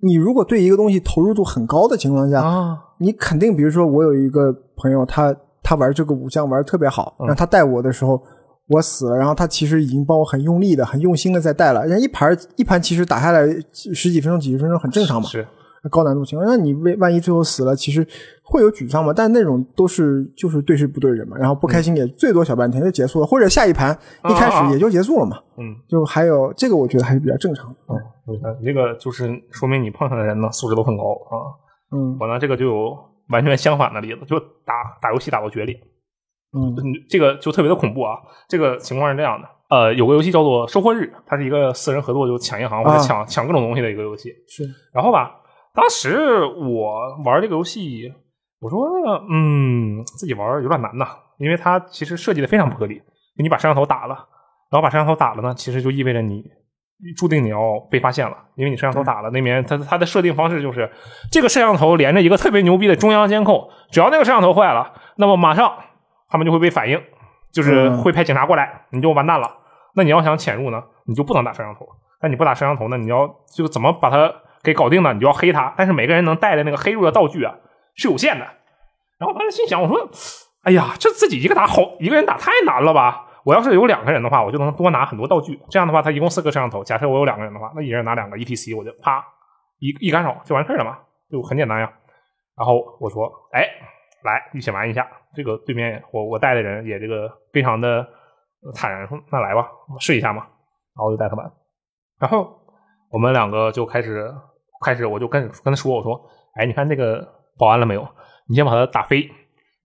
你如果对一个东西投入度很高的情况下，啊，你肯定，比如说我有一个朋友，他他玩这个武将玩的特别好，嗯然后他带我的时候。我死了，然后他其实已经帮我很用力的、很用心的在带了。人家一盘一盘其实打下来十几分钟、几十分钟很正常嘛。是，高难度情况，那你为万一最后死了，其实会有沮丧嘛？但那种都是就是对事不对人嘛，然后不开心也最多小半天就结束了，或者下一盘一开始也就结束了嘛。嗯就还有这个，我觉得还是比较正常的。嗯，你这个就是说明你碰上的人呢素质都很高啊。嗯我呢这个就有完全相反的例子，就打打游戏打到绝里，嗯嗯，这个就特别的恐怖啊！这个情况是这样的，呃，有个游戏叫做《收获日》，它是一个四人合作，就抢银行或者啊抢、抢各种东西的一个游戏。是然后吧，当时我玩这个游戏，我说，嗯，自己玩有点难呐，因为它其实设计的非常不合理。你把摄像头打了，然后把摄像头打了呢，其实就意味着你注定你要被发现了，因为你摄像头打了，那边它它的设定方式就是这个摄像头连着一个特别牛逼的中央监控，只要那个摄像头坏了，那么马上他们就会被反应，就是嗯会派警察过来，你就完蛋了。那你要想潜入呢，你就不能打摄像头。那你不打摄像头呢，你要就怎么把它给搞定了？你就要黑他。但是每个人能带的那个黑入的道具啊是有限的。然后当时心想，我说，哎呀，这自己一个打好，一个人打太难了吧？我要是有两个人的话，我就能多拿很多道具。这样的话，他一共四个摄像头。假设我有两个人的话，那一人拿两个 ETC，我就啪一一干扰就完事儿了嘛，就很简单呀。然后我说，哎，来一起玩一下。这个对面我我带的人也这个非常的坦然说，那来吧，试一下嘛。然后就带他玩。然后我们两个就开始开始，我就跟跟他说，我说，哎，你看那个保安了没有？你先把他打飞。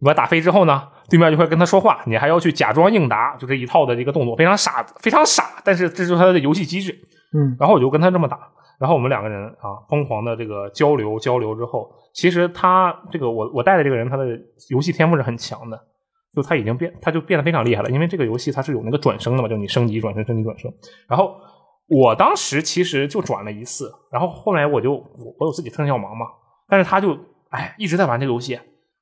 你把他打飞之后呢，对面就会跟他说话，你还要去假装应答，就这一套的这个动作，非常傻，非常傻。但是这就是他的游戏机制。嗯然后我就跟他这么打，然后我们两个人啊疯狂的这个交流交流之后，其实他这个我我带的这个人，他的游戏天赋是很强的，就他已经变他就变得非常厉害了，因为这个游戏它是有那个转生的嘛，就你升级转生升级转生。然后我当时其实就转了一次，然后后来我就我我有自己特效盲嘛，但是他就哎一直在玩这个游戏，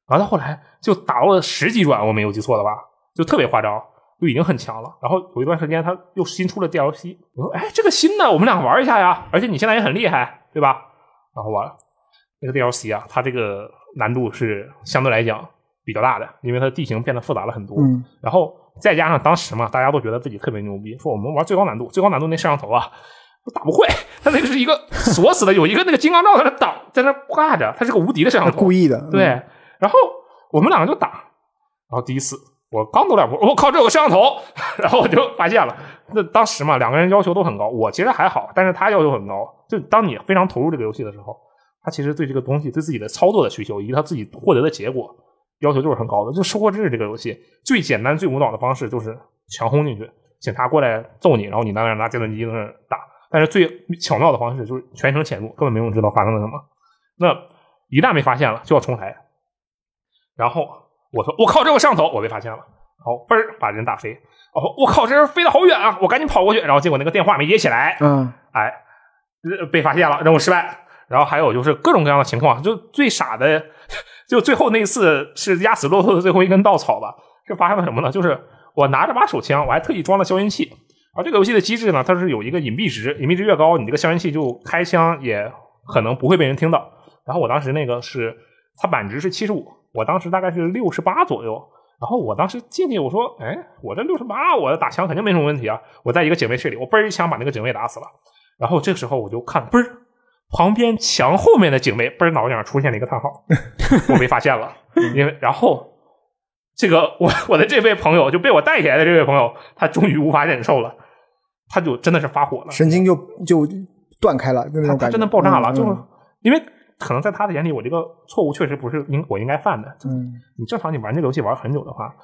玩到后来就打了十几转，我没有记错的吧，就特别夸张。就已经很强了，然后有一段时间他又新出了 DLC，我说哎这个新的我们俩玩一下呀，而且你现在也很厉害，对吧？然后玩那个 DLC 啊，它这个难度是相对来讲比较大的，因为它地形变得复杂了很多。嗯然后再加上当时嘛，大家都觉得自己特别牛逼，说我们玩最高难度，最高难度那摄像头啊，都打不会，它那个是一个锁死的，有一个那个金刚罩在那挡，在那挂着，它是个无敌的摄像头，故意的。对，嗯然后我们两个就打，然后第一次我刚走两步，我靠，这有个摄像头，然后我就发现了。那当时嘛，两个人要求都很高，我其实还好，但是他要求很高。就当你非常投入这个游戏的时候，他其实对这个东西、对自己的操作的需求以及他自己获得的结果要求就是很高的。就收获制这个游戏最简单、最无脑的方式就是强轰进去，警察过来揍你，然后你在那儿拿计算机在那打。但是最巧妙的方式就是全程潜入，根本没有人知道发生了什么。那一旦被发现了，就要重来。然后我说：“我靠，这有摄像头！”我被发现了。然后嘣儿把人打飞。哦，我靠，这人飞得好远啊！我赶紧跑过去，然后结果那个电话没接起来，嗯哎，呃被发现了，任务失败。然后还有就是各种各样的情况，就最傻的，就最后那一次是压死骆驼的最后一根稻草吧。是发生了什么呢？就是我拿着把手枪，我还特意装了消音器。而这个游戏的机制呢，它是有一个隐蔽值，隐蔽值越高，你这个消音器就开枪也可能不会被人听到。然后我当时那个是它板值是七十五，我当时大概是六十八左右。然后我当时进去，我说：“哎，我这六十八，我打枪肯定没什么问题啊！”我在一个警卫室里，我嘣一枪把那个警卫打死了。然后这个时候我就看，嘣儿，旁边墙后面的警卫嘣儿脑袋上出现了一个叹号，[laughs] 我被发现了。因为然后这个我我的这位朋友就被我带起来的这位朋友，他终于无法忍受了，他就真的是发火了，神经就就断开了，那他他种感觉，真的爆炸了，嗯就是因为可能在他的眼里，我这个错误确实不是应我应该犯的。嗯。你正常你玩这个游戏玩很久的话，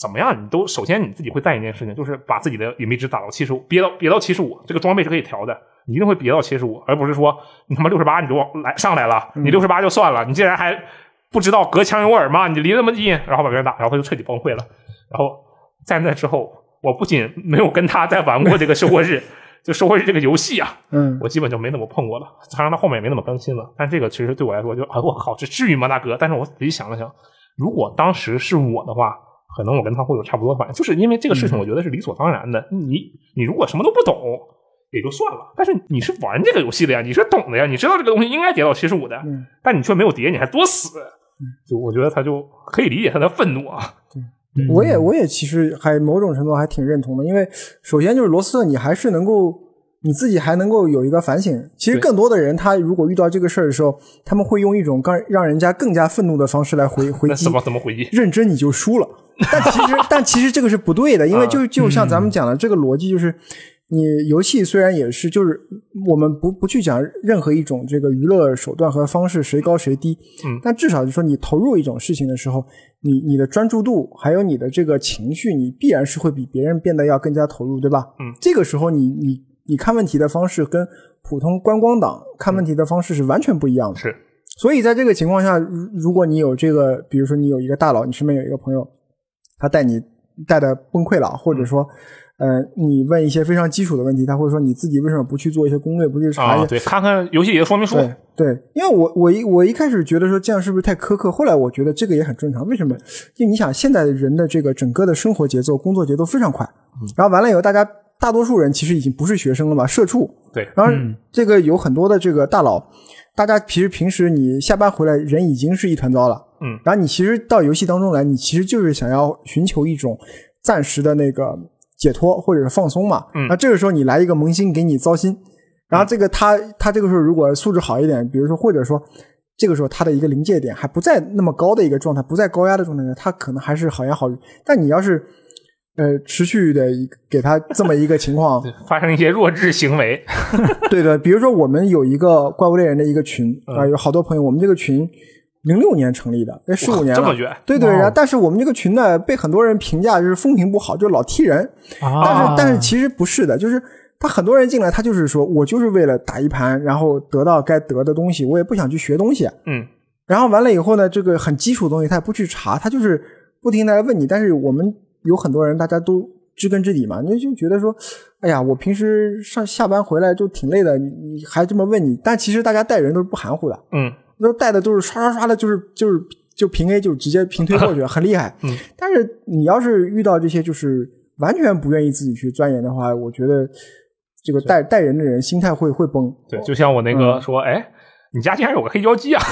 怎么样你都首先你自己会干一件事情，就是把自己的隐蔽值打到七十五，憋到憋到七十五，这个装备是可以调的，你一定会憋到七十五，而不是说你他妈六十八你就往来上来了，你六十八就算了，你竟然还不知道隔墙有耳吗，你离那么近，然后把别人打，然后他就彻底崩溃了。然后在那之后，我不仅没有跟他再玩过这个收获日，[laughs] 就收获日这个游戏啊，嗯我基本就没怎么碰过了。当然，他后面也没怎么更新了。但这个其实对我来说就，啊，我靠，这至于吗，大哥？但是我仔细想了想，如果当时是我的话，可能我跟他会有差不多的反应，就是因为这个事情，我觉得是理所当然的。你你如果什么都不懂也就算了，但是你是玩这个游戏的呀，你是懂的呀，你知道这个东西应该叠到七十五的，嗯但你却没有叠，你还作死。就我觉得他就可以理解他的愤怒啊。我也我也其实还某种程度还挺认同的，因为首先就是罗斯特，你还是能够你自己还能够有一个反省。其实更多的人，他如果遇到这个事儿的时候，他们会用一种更让人家更加愤怒的方式来回 [laughs] 回击那怎。么怎么回击？认真你就输了，但其实 [laughs] 但其实这个是不对的，因为就就像咱们讲的这个逻辑就是。你游戏虽然也是，就是我们不不去讲任何一种这个娱乐手段和方式谁高谁低，嗯但至少就是说你投入一种事情的时候，你你的专注度还有你的这个情绪，你必然是会比别人变得要更加投入，对吧？嗯，这个时候你你你看问题的方式跟普通观光党看问题的方式是完全不一样的。是所以在这个情况下，如如果你有这个，比如说你有一个大佬，你身边有一个朋友，他带你带的崩溃了，或者说，呃，你问一些非常基础的问题，他会说你自己为什么不去做一些攻略，不去查一啊，些？对，看看游戏里的说明书。对对，因为我我一我一开始觉得说这样是不是太苛刻，后来我觉得这个也很正常。为什么？就你想现在人的这个整个的生活节奏、工作节奏非常快，然后完了以后，大家大多数人其实已经不是学生了嘛，社畜，对然后嗯这个有很多的这个大佬，大家其实平时你下班回来人已经是一团糟了，嗯，然后你其实到游戏当中来，你其实就是想要寻求一种暂时的那个解脱或者是放松嘛，嗯那这个时候你来一个萌新给你糟心，然后这个他他这个时候如果素质好一点，比如说或者说。这个时候，他的一个临界点还不在那么高的一个状态，不在高压的状态下，他可能还是好言好语。但你要是，呃，持续的给他这么一个情况，发生一些弱智行为，[laughs] [laughs] 对的，比如说我们有一个怪物猎人的一个群啊、有好多朋友，我们这个群零六年成立的，那十五年了这么。远，对对，然后但是我们这个群呢，被很多人评价就是风评不好，就老踢人。啊但是但是其实不是的，就是他很多人进来，他就是说我就是为了打一盘，然后得到该得的东西，我也不想去学东西。嗯，然后完了以后呢，这个很基础的东西他也不去查，他就是不停的来问你。但是我们有很多人，大家都知根知底嘛，你就觉得说，哎呀，我平时上下班回来就挺累的，你你还这么问你，但其实大家带人都是不含糊的，嗯，那带的都是刷刷刷的，就是就是就平 A 就直接平推过去，很厉害。[laughs] 嗯，但是你要是遇到这些就是完全不愿意自己去钻研的话，我觉得这个带带人的人心态会会崩。对，就像我那嗯个说，哎，你家竟然有个黑胶机啊？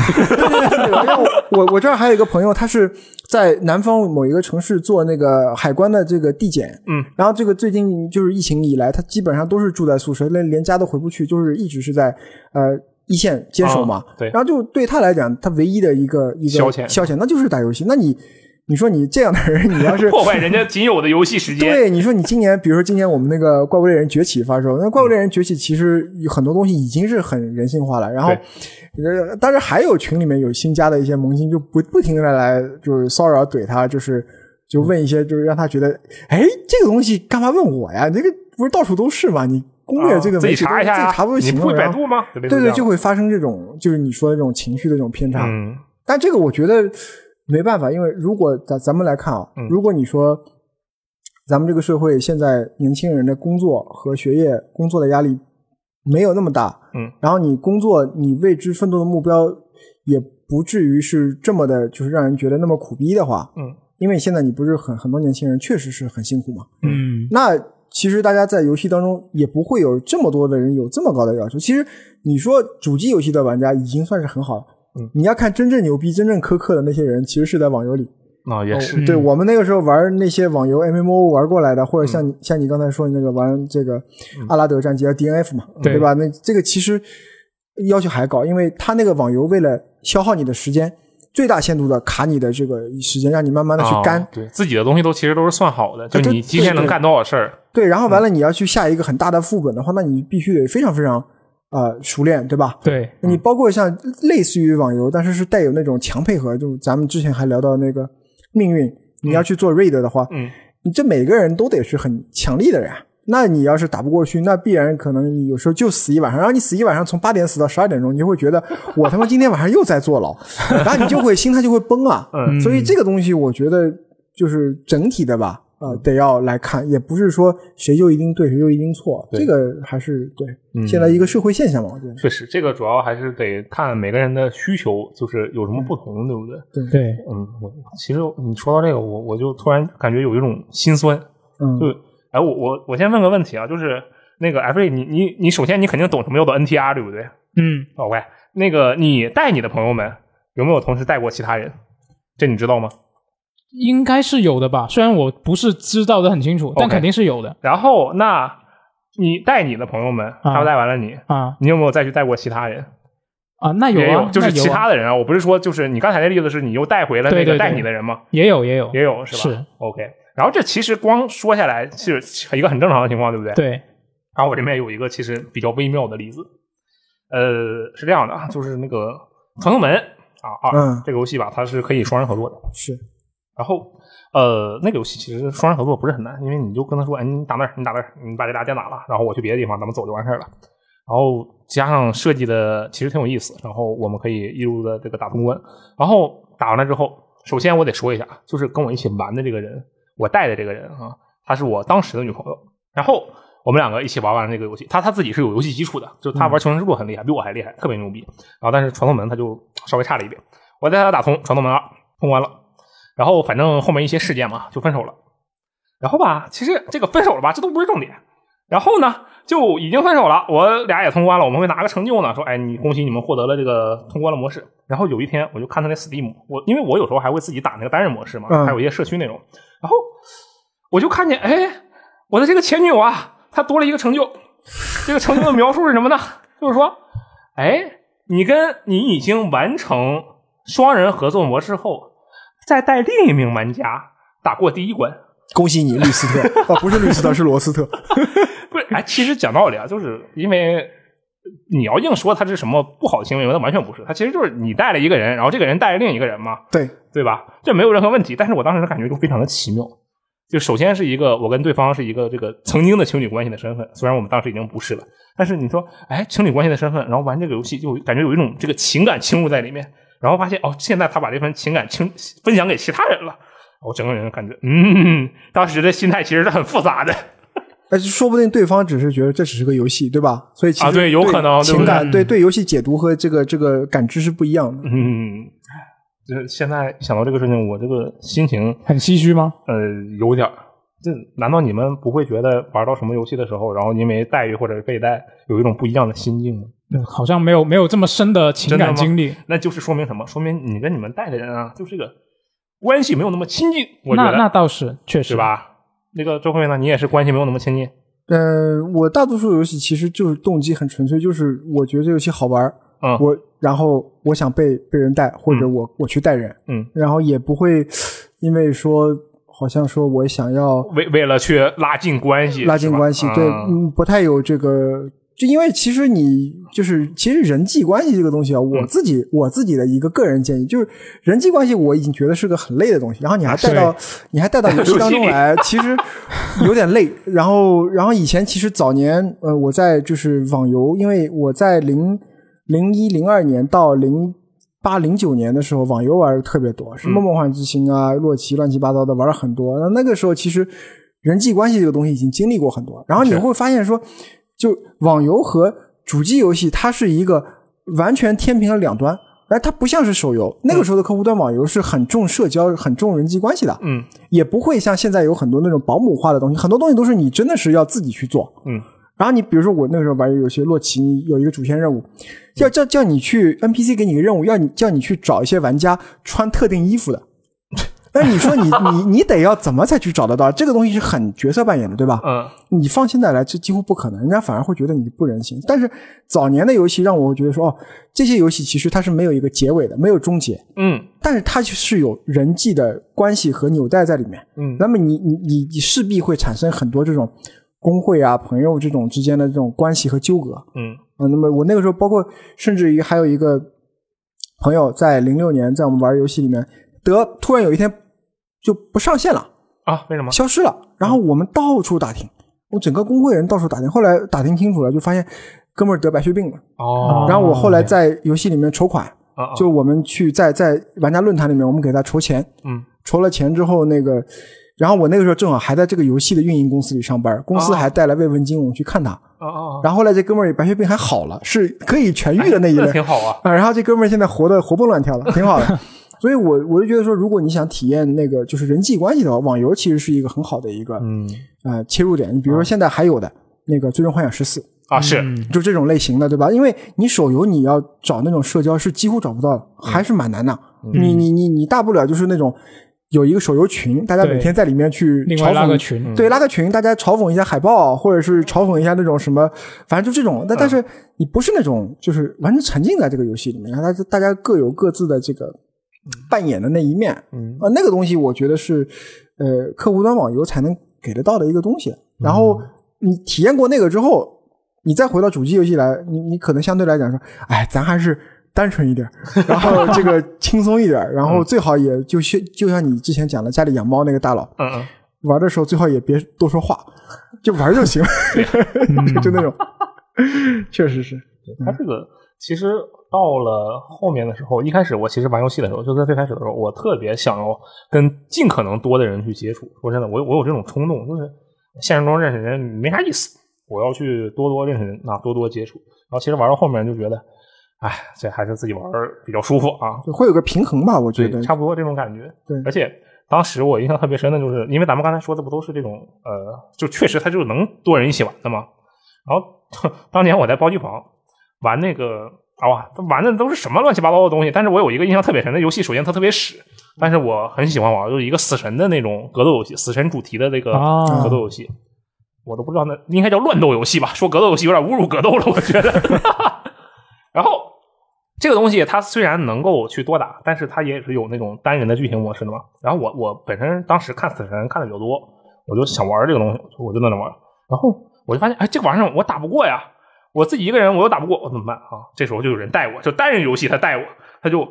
[laughs] 我我这儿还有一个朋友，他是在南方某一个城市做那个海关的这个递检，嗯，然后这个最近就是疫情以来，他基本上都是住在宿舍，连连家都回不去，就是一直是在呃一线坚守嘛。啊对然后就对他来讲，他唯一的一个一个消遣消遣那就是打游戏。那你你说你这样的人，你要是 [laughs] 破坏人家仅有的游戏时间。对，你说你今年，比如说今年我们那个《怪物猎人崛起》发售，那《怪物猎人崛起》其实有很多东西已经是很人性化了。然后，呃，当然还有群里面有新加的一些萌新，就不不停的来就是骚扰怼他，就是就问一些，就是让他觉得，哎，这个东西干嘛问我呀？这个不是到处都是吗？你攻略这个啊自己媒体都查一下呀自己查不就你会行了吗？然后百度吗？对对对，就会发生这种就是你说的这种情绪的这种偏差。嗯但这个我觉得没办法，因为如果咱咱们来看啊，嗯如果你说咱们这个社会现在年轻人的工作和学业工作的压力没有那么大，嗯，然后你工作你为之奋斗的目标也不至于是这么的，就是让人觉得那么苦逼的话，嗯，因为现在你不是很很多年轻人确实是很辛苦嘛，嗯那其实大家在游戏当中也不会有这么多的人有这么高的要求。其实你说主机游戏的玩家已经算是很好了。嗯，你要看真正牛逼、真正苛刻的那些人，其实是在网游里。啊，也是，对我们那个时候玩那些网游 MMO 玩过来的，或者嗯像你、像你刚才说的那个玩这个阿拉德战记啊 DNF 嘛，对对吧？那这个其实要求还高，因为他那个网游为了消耗你的时间，最大限度的卡你的这个时间，让你慢慢的去干。啊对自己的东西都其实都是算好的，就你今天能干多少事儿，对，然后嗯完了你要去下一个很大的副本的话，那你必须得非常非常呃熟练，对吧？对，你包括像类似于网游，但是是带有那种强配合，就是咱们之前还聊到那个命运，你要去做 raid 的话，嗯，你这每个人都得是很强力的人啊。那你要是打不过去，那必然可能你有时候就死一晚上，然后你死一晚上，从八点死到十二点钟，你就会觉得我他妈今天晚上又在坐牢，然后你就会心态就会崩啊。[laughs] 嗯所以这个东西我觉得就是整体的吧，呃，得要来看，也不是说谁就一定对，谁就一定错，对这个还是对、嗯现在一个社会现象嘛，我觉得。确实，这个主要还是得看每个人的需求，就是有什么不同，对不对？对，嗯，我其实你说到这个，我我就突然感觉有一种心酸，嗯，就哎，我我我先问个问题啊，就是那个 F A，你你你首先你肯定懂什么叫做 N T R 对不对嗯，？OK，那个你带你的朋友们有没有同时带过其他人？这你知道吗？应该是有的吧，虽然我不是知道的很清楚，但 OK 肯定是有的然后那你带你的朋友们，他们带完了你，啊你有没有再去带过其他人？啊，那有也啊，就是那有啊其他的人啊，我不是说就是你刚才那例子是你又带回了那个对对对带你的人吗？也有也有也有是吧？是 OK。然后这其实光说下来是一个很正常的情况，对不对？。对，然后我这边有一个其实比较微妙的例子，呃，是这样的啊，就是那个《传送门》啊二、嗯这个游戏吧，它是可以双人合作的。是，然后呃，那个游戏其实双人合作不是很难，因为你就跟他说，哎，你打那儿，你打那儿，你把这俩电打了，然后我去别的地方，咱们走就完事儿了。然后加上设计的其实挺有意思，然后我们可以一路的这个打通关。然后打完了之后，首先我得说一下，就是跟我一起玩的这个人，我带的这个人啊，她是我当时的女朋友。然后我们两个一起玩完了这个游戏，她她自己是有游戏基础的，就她玩求生之路很厉害，比我还厉害，特别牛逼。然后但是传送门他就稍微差了一点，我带她打通传送门了，通关了。然后反正后面一些事件嘛，就分手了。然后吧，其实这个分手了吧，这都不是重点。然后呢，就已经分手了，我俩也通关了，我们会拿个成就呢，说，哎，你恭喜你们获得了这个通关的模式。然后有一天，我就看他那 Steam，我因为我有时候还会自己打那个单人模式嘛，嗯还有一些社区内容。然后我就看见，哎，我的这个前女友啊，她多了一个成就。这个成就的描述是什么呢？[laughs] 就是说，哎，你跟你已经完成双人合作模式后，再带另一名玩家打过第一关。恭喜你，律斯特啊，[laughs] 不是律斯特，是罗斯特。[laughs] 不是，哎，其实讲道理啊，就是因为你要硬说他是什么不好的行为，那完全不是。他其实就是你带了一个人，然后这个人带了另一个人嘛，对，对吧？这没有任何问题。但是我当时的感觉就非常的奇妙。就首先是一个我跟对方是一个这个曾经的情侣关系的身份，虽然我们当时已经不是了，但是你说，哎，情侣关系的身份，然后玩这个游戏就感觉有一种这个情感倾入在里面，然后发现哦，现在他把这份情感倾分享给其他人了，我整个人感觉，嗯，当时的心态其实是很复杂的。[laughs] 但是说不定对方只是觉得这只是个游戏，对吧？所以其实啊对有可能对对情感对对游戏解读和这个这个感知是不一样的。嗯，就是现在想到这个事情，我这个心情很唏嘘吗？呃有点儿。这难道你们不会觉得玩到什么游戏的时候，然后因为待遇或者是被带，有一种不一样的心境吗？嗯好像没有没有这么深的情感经历。那就是说明什么？说明你跟你们带的人啊，就是个关系没有那么亲近。我觉那得那倒是确实？吧？那个周慧呢，你也是关系没有那么亲近。呃，我大多数游戏其实就是动机很纯粹，就是我觉得这游戏好玩儿，嗯我然后我想被被人带，或者我、我去带人，嗯，然后也不会因为说好像说我想要为为了去拉近关系，拉近关系，对，嗯嗯，不太有这个。就因为其实你就是其实人际关系这个东西啊，嗯我自己我自己的一个个人建议就是人际关系我已经觉得是个很累的东西，然后你还带到 [laughs] 你还带到游戏当中来，[laughs] [laughs] 其实有点累。然后然后以前其实早年呃我在就是网游，因为我在零零一零二年到零八零九年的时候，网游玩的特别多，什么梦幻之星啊、洛奇乱七八糟的玩了很多。那那个时候其实人际关系这个东西已经经历过很多，然后你会发现说，就网游和主机游戏，它是一个完全天平的两端。而它不像是手游，那个时候的客户端网游是很重社交、很重人际关系的，嗯。也不会像现在有很多那种保姆化的东西，很多东西都是你真的是要自己去做。嗯然后你比如说我那个时候玩游戏洛奇，你有一个主线任务，要叫叫你去 NPC 给你个任务，要你叫你去找一些玩家穿特定衣服的。[laughs] 那你说你你你得要怎么才去找得到？这个东西是很角色扮演的，对吧？嗯你放现在来，这几乎不可能，人家反而会觉得你不人性。但是早年的游戏让我觉得说，哦，这些游戏其实它是没有一个结尾的，没有终结，嗯但是它是有人际的关系和纽带在里面。嗯那么你你你你势必会产生很多这种工会啊、朋友这种之间的这种关系和纠葛。嗯啊，那么我那个时候包括甚至于还有一个朋友在零六年在我们玩游戏里面得突然有一天就不上线了，啊，为什么？消失了，然后我们到处打听，我整个工会人到处打听，后来打听清楚了，就发现哥们儿得白血病了。哦，然后我后来在游戏里面筹款，就我们去在在玩家论坛里面，我们给他筹钱，嗯筹了钱之后，那个，然后我那个时候正好还在这个游戏的运营公司里上班，公司哦还带来慰问金，我们去看他。哦哦，然后后来这哥们儿白血病还好了，是可以痊愈的那一类那挺好啊。啊。然后这哥们儿现在活得活蹦乱跳的，挺好的。[laughs] 所以我我就觉得说，如果你想体验那个就是人际关系的话，网游其实是一个很好的一个嗯呃切入点。你比如说现在还有的那个《最终幻想十四》，啊是就这种类型的，对吧？因为你手游你要找那种社交是几乎找不到的，还是蛮难的。你你你你大不了就是那种有一个手游群，大家每天在里面去另外嘲讽。拉个群，对，拉个群，大家嘲讽一下海报，或者是嘲讽一下那种什么，反正就这种。但但是你不是那种，就是完全沉浸在这个游戏里面，然后大家大家各有各自的这个扮演的那一面。嗯啊，那个东西我觉得是呃客户端网游才能给得到的一个东西。然后你体验过那个之后，你再回到主机游戏来，你你可能相对来讲说，哎，咱还是单纯一点，[laughs] 然后这个轻松一点，[laughs] 然后最好也就像就像你之前讲的家里养猫那个大佬，嗯嗯。玩的时候最好也别多说话，就玩就行，就 [laughs] 就那种，确实是，他这个其实到了后面的时候，一开始我其实玩游戏的时候，就在最开始的时候，我特别想要跟尽可能多的人去接触。说真的，我我有这种冲动，就是现实中认识人没啥意思，我要去多多认识人，啊，多多接触。然后其实玩到后面就觉得，哎，这还是自己玩比较舒服啊，就会有个平衡吧，我觉得，。差不多这种感觉。对而且当时我印象特别深的就是，因为咱们刚才说的不都是这种呃，就确实它就是能多人一起玩的嘛。然后 [laughs] 当年我在包机房玩那个啊哇，玩的都是什么乱七八糟的东西。但是我有一个印象特别深的游戏，首先它特别屎，但是我很喜欢玩，就是一个死神的那种格斗游戏，死神主题的那个啊格斗游戏。我都不知道那应该叫乱斗游戏吧？说格斗游戏有点侮辱格斗了，我觉得。然后这个东西它虽然能够去多打，但是它也是有那种单人的剧情模式的嘛。然后我我本身当时看死神看的比较多，我就想玩这个东西，我就在那玩。然后我就发现，哎，这个玩意儿我打不过呀，我自己一个人我又打不过，我怎么办啊？这时候就有人带我，就单人游戏他带我，他就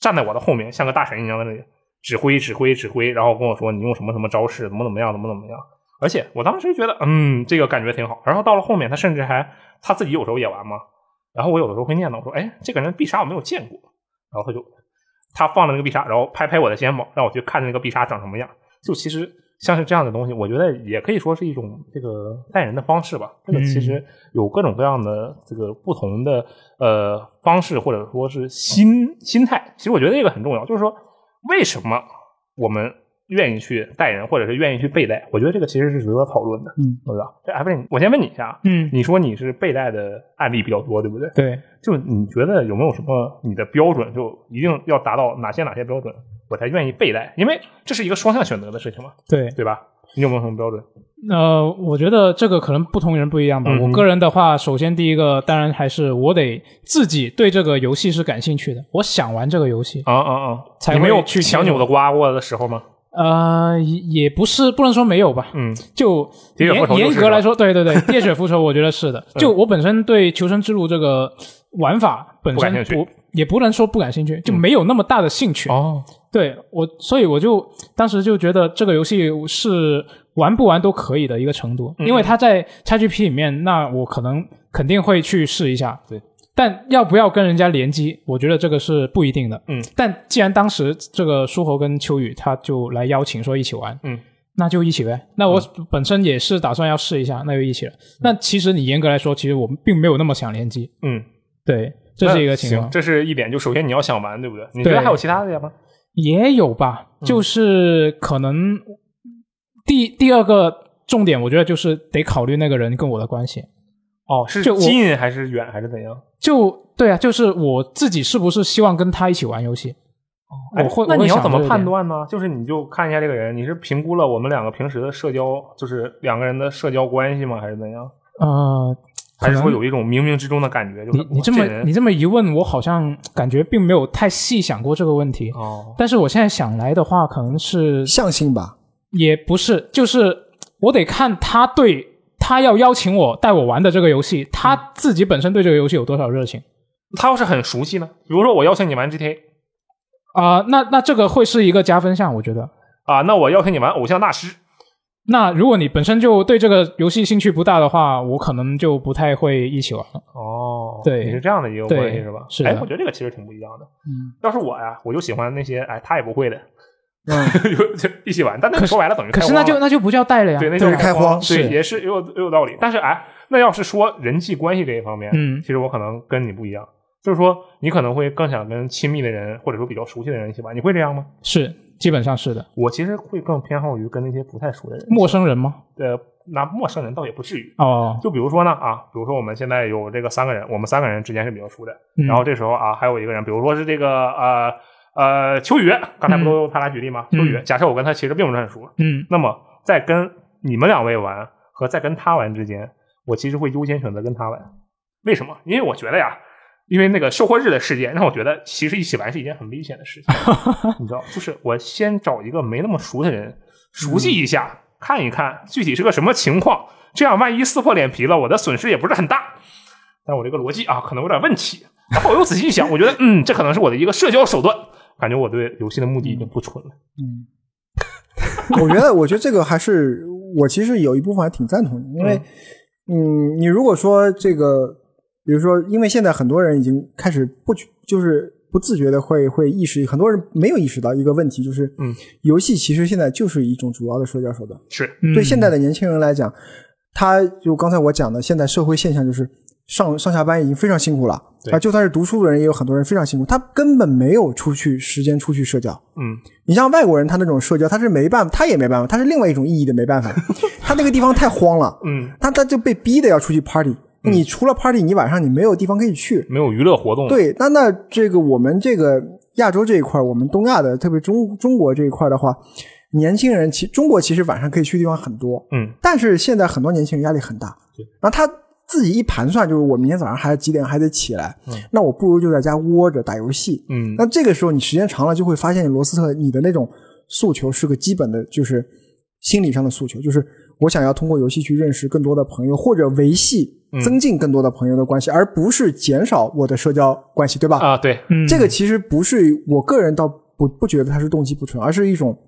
站在我的后面，像个大神一样在那里指挥指挥指挥，然后跟我说你用什么什么招式，怎么怎么样，怎么怎么样。而且我当时觉得，嗯，这个感觉挺好。然后到了后面，他甚至还他自己有时候也玩嘛。然后我有的时候会念叨说，哎，这个人必杀我没有见过。然后他就他放了那个必杀，然后拍拍我的肩膀，让我去看那个必杀长什么样。就其实像是这样的东西，我觉得也可以说是一种这个带人的方式吧。这个其实有各种各样的这个不同的呃方式，或者说是心心态。其实我觉得这个很重要，就是说为什么我们愿意去带人，或者是愿意去被带？我觉得这个其实是值得讨论的，嗯，对吧？这 F，我先问你一下，嗯，你说你是被带的案例比较多，对不对？对，就你觉得有没有什么你的标准，就一定要达到哪些哪些标准，我才愿意被带？因为这是一个双向选择的事情嘛，对，对吧？你有没有什么标准？呃，我觉得这个可能不同人不一样吧。嗯我个人的话，首先第一个当然还是我得自己对这个游戏是感兴趣的，我想玩这个游戏。啊啊啊！才你没有去强扭的瓜过的时候吗？呃，也也不是不能说没有吧，嗯就严严格来说，对对对，喋 [laughs] 血复仇，我觉得是的。就我本身对求生之路这个玩法本身不也不能说不感兴趣，就没有那么大的兴趣。哦，对我，所以我就当时就觉得这个游戏是玩不玩都可以的一个程度，嗯因为它在 XGP 里面，那我可能肯定会去试一下。对，但要不要跟人家联机，我觉得这个是不一定的。嗯，但既然当时这个书侯跟秋雨他就来邀请说一起玩，嗯，那就一起呗。那我本身也是打算要试一下，那就一起了。那其实你严格来说，其实我们并没有那么想联机。嗯，对，这是一个情况，。这是一点。就首先你要想玩，对不对？你觉得对还有其他的呀吗？也有吧，就是可能第第二个重点，我觉得就是得考虑那个人跟我的关系。哦，是就我近还是远还是怎样？就对啊，就是我自己是不是希望跟他一起玩游戏？哦我会那我会你要怎么这个点判断呢？就是你就看一下这个人，你是评估了我们两个平时的社交，就是两个人的社交关系吗？还是怎样？呃，还是说有一种冥冥之中的感觉？就是你你这么你这么一问，我好像感觉并没有太细想过这个问题。哦，但是我现在想来的话，可能是相信吧，也不是，就是我得看他对他要邀请我带我玩的这个游戏，他自己本身对这个游戏有多少热情他要是很熟悉呢？比如说我邀请你玩 GTA 啊、那那这个会是一个加分项，我觉得。啊，那我邀请你玩偶像大师那如果你本身就对这个游戏兴趣不大的话，我可能就不太会一起玩了。哦，对你是这样的一个对关系是吧？是哎，我觉得这个其实挺不一样的。嗯，要是我呀，我就喜欢那些哎他也不会的，嗯，[laughs] 就就一起玩。但那个说白了等于可是开荒了那就那就不叫带了呀。对，那就是叫荒，开荒对，也是也有也有道理。但是哎，那要是说人际关系这一方面，嗯其实我可能跟你不一样，就是说你可能会更想跟亲密的人或者说比较熟悉的人一起玩，你会这样吗？是，基本上是的。我其实会更偏好于跟那些不太熟的人，陌生人吗？呃，那陌生人倒也不至于。哦，就比如说呢啊，比如说我们现在有这个三个人，我们三个人之间是比较熟的，嗯然后这时候啊还有一个人，比如说是这个呃呃秋雨，刚才不都他俩举例吗？嗯秋雨，假设我跟他其实并不是很熟，嗯那么在跟你们两位玩和在跟他玩之间，我其实会优先选择跟他玩。为什么？因为我觉得呀，因为那个收货日的事件让我觉得，其实一起玩是一件很危险的事情。[laughs] 你知道，就是我先找一个没那么熟的人熟悉一下，看一看具体是个什么情况，这样万一撕破脸皮了，我的损失也不是很大。但我这个逻辑啊，可能有点问题。然后我又仔细一想，我觉得，嗯，这可能是我的一个社交手段。感觉我对游戏的目的已经不纯了。嗯。[laughs] 我觉得，我觉得这个还是我其实有一部分还挺赞同的，因为，嗯，你如果说这个，比如说，因为现在很多人已经开始不就是不自觉的会会意识，很多人没有意识到一个问题，就是，嗯，游戏其实现在就是一种主要的社交手段。是，嗯。对现在的年轻人来讲，他就刚才我讲的，现在社会现象就是上上下班已经非常辛苦了对啊，就算是读书的人，也有很多人非常辛苦，他根本没有出去时间出去社交。嗯，你像外国人，他那种社交，他是没办法，他也没办法，他是另外一种意义的没办法。[laughs] 他那个地方太荒了，嗯，他他就被逼的要出去 party。你除了 party，你晚上你没有地方可以去。没有娱乐活动。，对，那那这个我们这个亚洲这一块，我们东亚的，特别中中国这一块的话，年轻人其中国其实晚上可以去的地方很多，嗯，但是现在很多年轻人压力很大，然后他自己一盘算，就是我明天早上还要几点还得起来，那我不如就在家窝着打游戏。嗯，那这个时候你时间长了，就会发现罗斯特你的那种诉求是个基本的，就是心理上的诉求，就是我想要通过游戏去认识更多的朋友，或者维系、增进更多的朋友的关系，而不是减少我的社交关系，对吧？啊，对，嗯这个其实不是我个人倒不不觉得它是动机不纯，而是一种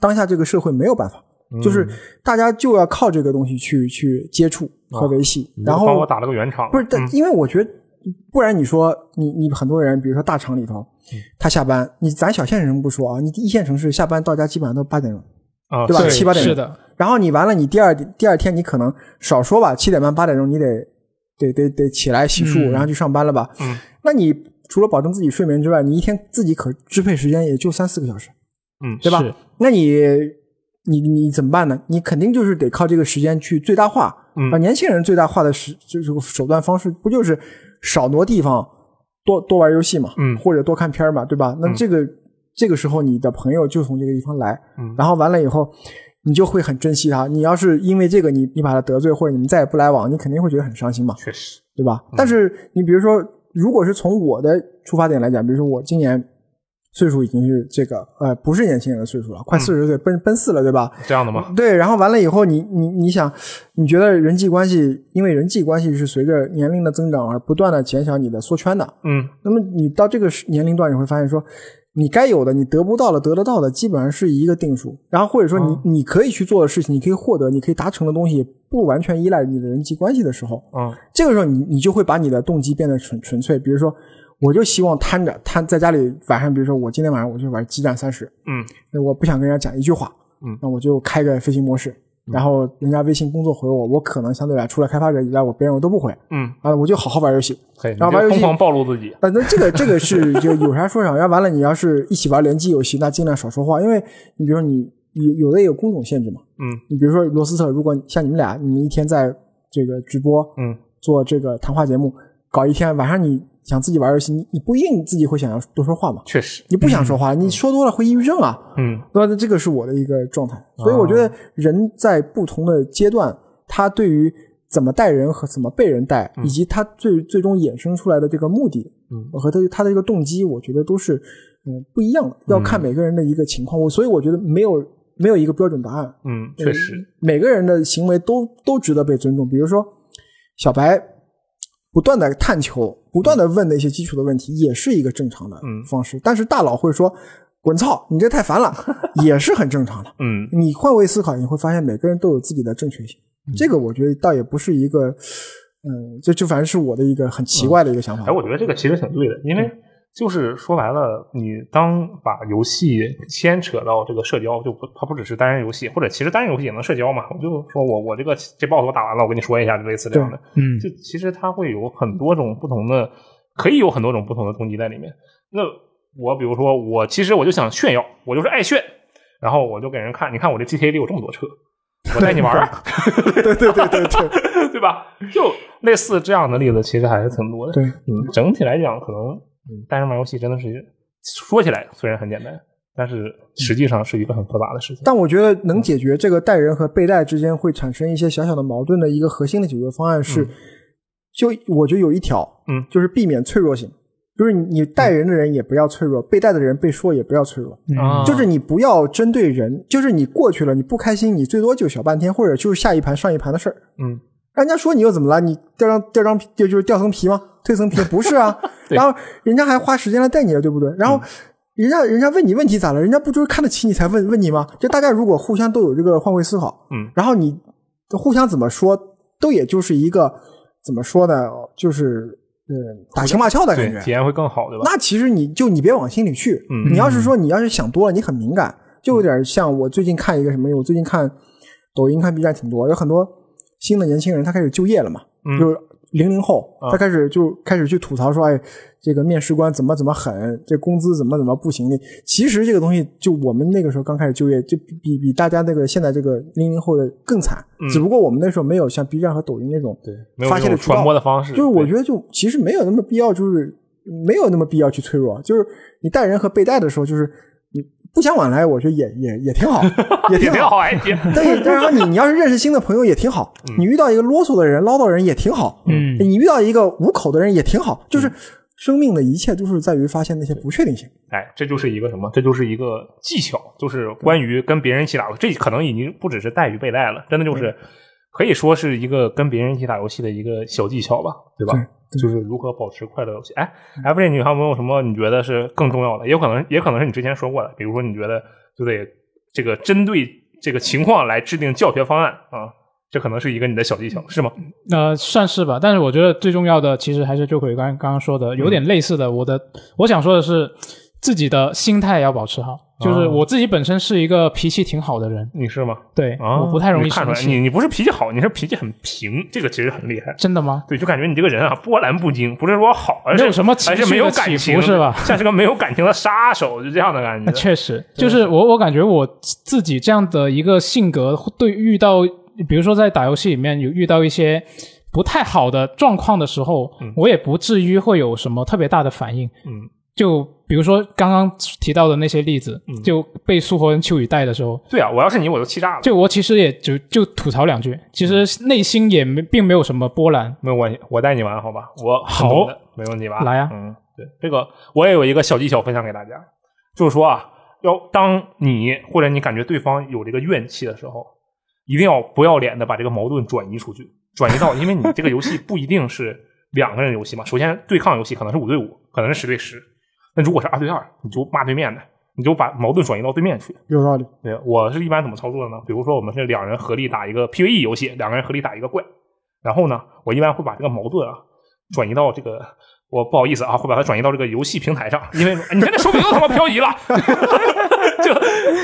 当下这个社会没有办法，嗯就是大家就要靠这个东西去去接触和维系，你然后就帮我打了个圆场，不是，但嗯因为我觉得，不然你说你你很多人，比如说大厂里头，嗯他下班，你咱小县城不说啊，你一线城市下班到家基本上都八点钟，啊，对吧七八点是的，然后你完了，你第二第二天你可能少说吧，七点半八点钟你得得得得起来洗漱，嗯然后去上班了吧？嗯，那你除了保证自己睡眠之外，你一天自己可支配时间也就三四个小时，嗯，对吧？那你你你怎么办呢？你肯定就是得靠这个时间去最大化。嗯啊，年轻人最大化的时就是手段方式，不就是少挪地方，多多玩游戏嘛，嗯或者多看片儿嘛，对吧？那这个、这个时候你的朋友就从这个地方来，嗯然后完了以后，你就会很珍惜他。你要是因为这个你你把他得罪，或者你们再也不来往，你肯定会觉得很伤心嘛，确实，对吧？但是你比如说，如果是从我的出发点来讲，比如说我今年岁数已经是这个呃不是年轻人的岁数了，快四十岁，奔奔四了，对吧？这样的吗？对，然后完了以后你，你你想，你觉得人际关系，因为人际关系是随着年龄的增长而不断的减小你的缩圈的。嗯，那么你到这个年龄段，你会发现说，你该有的你得不到的，得得到的，基本上是一个定数。然后或者说你、你可以去做的事情，你可以获得，你可以达成的东西，不完全依赖你的人际关系的时候，嗯，这个时候你你就会把你的动机变得纯纯粹。比如说，我就希望瘫着瘫在家里晚上，比如说我今天晚上我就玩激战三十，嗯，那我不想跟人家讲一句话，嗯那我就开个飞行模式，然后人家微信工作回我，我可能相对来除了开发者以外，我别人我都不回嗯，啊，我就好好玩游戏。然后玩游戏疯狂暴露自己。啊，那这个这个是就有啥说啥，要完了你要是一起玩联机游戏，那尽量少说话，因为你比如说你有有的也有工种限制嘛，嗯你比如说罗斯特，如果像你们俩，你们一天在这个直播嗯，做这个谈话节目，搞一天，晚上你想自己玩游戏，你你不一定自己会想要多说话嘛，确实，你不想说话，你说多了会抑郁症啊，嗯。对吧？这个是我的一个状态，所以我觉得人在不同的阶段，他对于怎么待人和怎么被人待，以及他最最终衍生出来的这个目的，嗯，和他他的一个动机，我觉得都是嗯不一样的，要看每个人的一个情况。我所以我觉得没有没有一个标准答案，嗯，确实，每个人的行为都都值得被尊重。比如说，小白不断的探求，不断的问那些基础的问题，也是一个正常的嗯方式。但是大佬会说：“滚操，你这太烦了”，[laughs] 也是很正常的。嗯你换位思考，你会发现每个人都有自己的正确性。这个我觉得倒也不是一个，嗯，就就反正是我的一个很奇怪的一个想法。哎，我觉得这个其实挺对的，因为就是说白了，你当把游戏牵扯到这个社交，就不它不只是单人游戏，或者其实单人游戏也能社交嘛。我就说我我这个这 boss 我打完了，我跟你说一下，就类似这样的。嗯就其实它会有很多种不同的，可以有很多种不同的动机在里面。那我比如说，我其实我就想炫耀，我就是爱炫，然后我就给人看，你看我这 GTA 里有这么多车，我带你玩儿，对对对对对 [laughs] 对吧？就类似这样的例子，其实还是挺多的。对，嗯，整体来讲，可能嗯，单人玩游戏真的是说起来虽然很简单，但是实际上是一个很复杂的事情。但我觉得能解决这个带人和被带之间会产生一些小小的矛盾的一个核心的解决方案是，就我觉得有一条，嗯，就是避免脆弱性，就是你你带人的人也不要脆弱，被带的人被说也不要脆弱，啊就是你不要针对人，就是你过去了，你不开心，你最多就小半天，或者就是下一盘上一盘的事儿。嗯，人家说你又怎么了？你掉张掉张皮就就是掉层皮吗？蜕层皮不是啊？[laughs] 然后人家还花时间来带你了，对不对？然后人家人家问你问题咋了？人家不就是看得起你才问问你吗？就大家如果互相都有这个换位思考，嗯，然后你互相怎么说，都也就是一个怎么说呢？就是呃打情骂俏的感觉，体。验会更好，对吧？那其实你就你别往心里去。嗯你要是说你要是想多了，你很敏感，就有点像我最近看一个什么，我最近看抖音、看 B 站挺多，有很多新的年轻人他开始就业了嘛，嗯就是零零后，啊他开始就开始去吐槽说，哎，这个面试官怎么怎么狠，这工资怎么怎么不行的。其实这个东西，就我们那个时候刚开始就业，就比比比大家那个现在这个零零后的更惨。嗯只不过我们那时候没有像 B 站和抖音那种对，发泄的传播的方式，就是我觉得就其实没有那么必要，就是没有那么必要去脆弱。就是你带人和被带的时候，就是你不相往来，我觉得也也也挺好，[laughs] 也挺好。也挺好，哎，也对，然后你你要是认识新的朋友也挺好，你遇到一个啰嗦的人、唠叨人也挺好，嗯你遇到一个无口的人也挺好。就是生命的一切都是在于发现那些不确定性。哎，这就是一个什么？这就是一个技巧，就是关于跟别人一起打游戏。这可能已经不只是带与被带了，真的就是可以说是一个跟别人一起打游戏的一个小技巧吧，对吧？就是如何保持快乐游戏。哎，F J，你还有没有什么你觉得是更重要的？也有可能，也可能是你之前说过的，比如说你觉得就得这个针对这个情况来制定教学方案啊，这可能是一个你的小技巧，是吗？呃，算是吧，但是我觉得最重要的其实还是就奎刚刚刚说的，有点类似的。我的我想说的是，自己的心态要保持好。就是我自己本身是一个脾气挺好的人，你是吗？对，啊，我不太容易看出来，你你不是脾气好，你是脾气很平，这个其实很厉害。真的吗？对，就感觉你这个人啊波澜不惊，不是说好，而是没有什么情而是没有感情是吧像是个没有感情的杀手，就这样的感觉那。确实，就是我我感觉我自己这样的一个性格，对遇到比如说在打游戏里面有遇到一些不太好的状况的时候，我也不至于会有什么特别大的反应。嗯，就比如说刚刚提到的那些例子，就被苏活人秋雨带的时候，对啊，我要是你，我都气炸了。就我其实也就就吐槽两句，其实内心也没并没有什么波澜。没有关系，我带你玩，好吧？我好的，没问题吧？来啊嗯，对，这个我也有一个小技巧分享给大家，就是说啊，要当你或者你感觉对方有这个怨气的时候，一定要不要脸的把这个矛盾转移出去，转移到，因为你这个游戏不一定是两个人游戏嘛。首先，对抗游戏可能是五对五，可能是十对十。那如果是二对二，你就骂对面的，你就把矛盾转移到对面去。有道理，对，我是一般怎么操作的呢？比如说我们是两人合力打一个 PVE 游戏，两个人合力打一个怪，然后呢，我一般会把这个矛盾啊转移到这个，我不好意思啊，会把它转移到这个游戏平台上，因为你看这手柄都他妈漂移了，[laughs] 就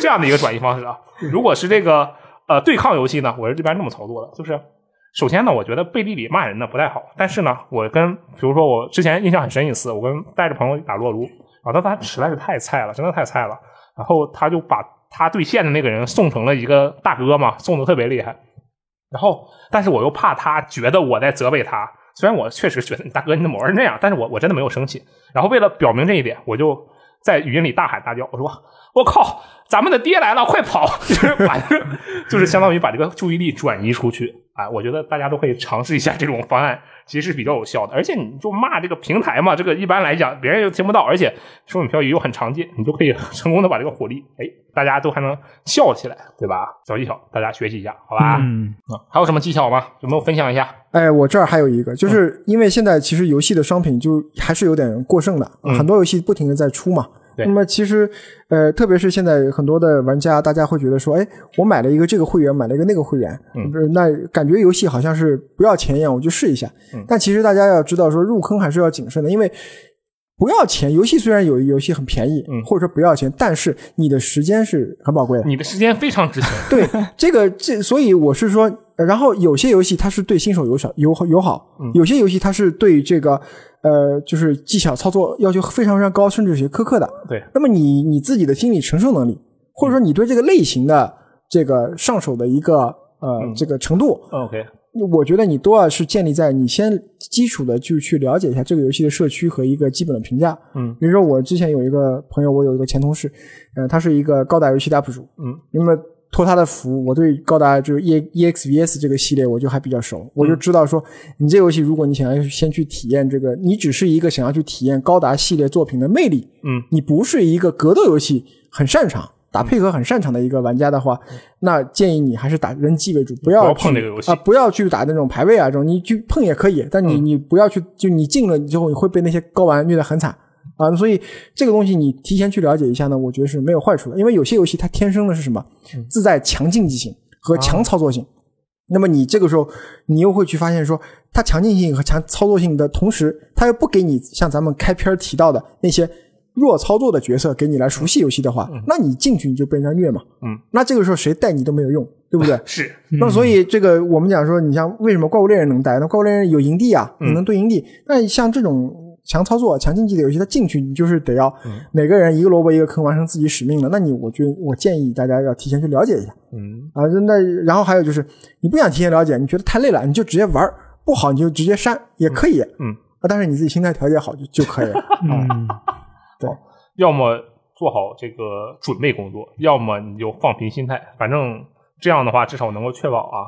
这样的一个转移方式啊。如果是这个呃对抗游戏呢，我是这边这么操作的，就是首先呢，我觉得背地里骂人呢不太好，但是呢，我跟比如说我之前印象很深一次，我跟带着朋友打撸啊撸，啊，他他实在是太菜了，真的太菜了，然后他就把他对线的那个人送成了一个大哥嘛，送的特别厉害。然后，但是我又怕他觉得我在责备他。虽然我确实觉得大哥你怎么玩成这样，但是我我真的没有生气。然后为了表明这一点，我就在语音里大喊大叫，我说：“我靠，咱们的爹来了，快跑！” [laughs] 就是把就是相当于把这个注意力转移出去。啊，我觉得大家都可以尝试一下这种方案，其实是比较有效的。而且你就骂这个平台嘛，这个一般来讲别人又听不到，而且收影漂移又很常见，你就可以成功的把这个火力，哎，大家都还能笑起来，对吧？小技巧，大家学习一下，好吧？嗯，啊，还有什么技巧吗？有没有分享一下？哎，我这儿还有一个，就是因为现在其实游戏的商品就还是有点过剩的，嗯很多游戏不停的在出嘛。对那么其实，呃，特别是现在很多的玩家，大家会觉得说，哎，我买了一个这个会员，买了一个那个会员，嗯那感觉游戏好像是不要钱一样，我就试一下。嗯但其实大家要知道说，入坑还是要谨慎的，因为不要钱，游戏虽然有游戏很便宜，嗯或者说不要钱，但是你的时间是很宝贵的。你的时间非常值钱。对这个这，所以我是说，呃然后有些游戏它是对新手友好友好友好，嗯有些游戏它是对这个呃就是技巧操作要求非常非常高，甚至有些苛刻的。对，那么你你自己的心理承受能力，或者说你对这个类型的这个上手的一个呃、嗯这个程度，OK，我觉得你都要是建立在你先基础的就去了解一下这个游戏的社区和一个基本的评价。嗯比如说我之前有一个朋友，我有一个前同事，呃，他是一个高达游戏的 UP 主，嗯，那么托他的福，我对高达就是 E E X V S 这个系列我就还比较熟，我就知道说，你这游戏如果你想要先去体验这个，你只是一个想要去体验高达系列作品的魅力，嗯，你不是一个格斗游戏很擅长。打配合很擅长的一个玩家的话，那建议你还是打人机为主，不要不要碰去这个游戏。啊，不要去打那种排位啊这种，你去碰也可以，但你嗯。你不要去，就你进了之后你会被那些高玩虐得很惨啊，所以这个东西你提前去了解一下呢，我觉得是没有坏处的，因为有些游戏它天生的是什么，嗯自带强竞技性和啊强操作性。那么你这个时候，你又会去发现说，它强劲性和强操作性的同时，它又不给你像咱们开篇提到的那些弱操作的角色给你来熟悉游戏的话，那你进去你就被人家虐嘛。嗯，那这个时候谁带你都没有用，对不对？[laughs] 是，那所以这个我们讲说，你像为什么怪物猎人能带？那怪物猎人有营地啊，嗯你能对营地。那像这种强操作、强竞技的游戏，它进去你就是得要嗯每个人一个萝卜一个坑，完成自己使命的。那你我觉得我建议大家要提前去了解一下嗯啊。那然后还有就是，你不想提前了解，你觉得太累了，你就直接玩儿，不好你就直接删也可以。嗯，啊，但是你自己心态调节好就就可以了。[laughs] 嗯，对要么做好这个准备工作，要么你就放平心态。反正这样的话，至少能够确保啊，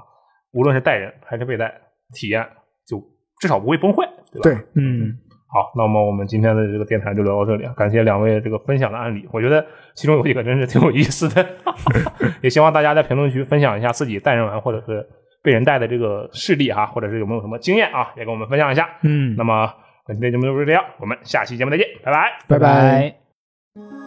无论是带人还是被带，体验就至少不会崩坏，对吧？对，嗯，好，那么我们今天的这个电台就聊到这里，感谢两位这个分享的案例，我觉得其中有几个真是挺有意思的，[laughs] 也希望大家在评论区分享一下自己带人玩或者是被人带的这个事例哈，或者是有没有什么经验啊，也跟我们分享一下。嗯，那么本期的节目就是这样，我们下期节目再见，拜拜。拜拜拜。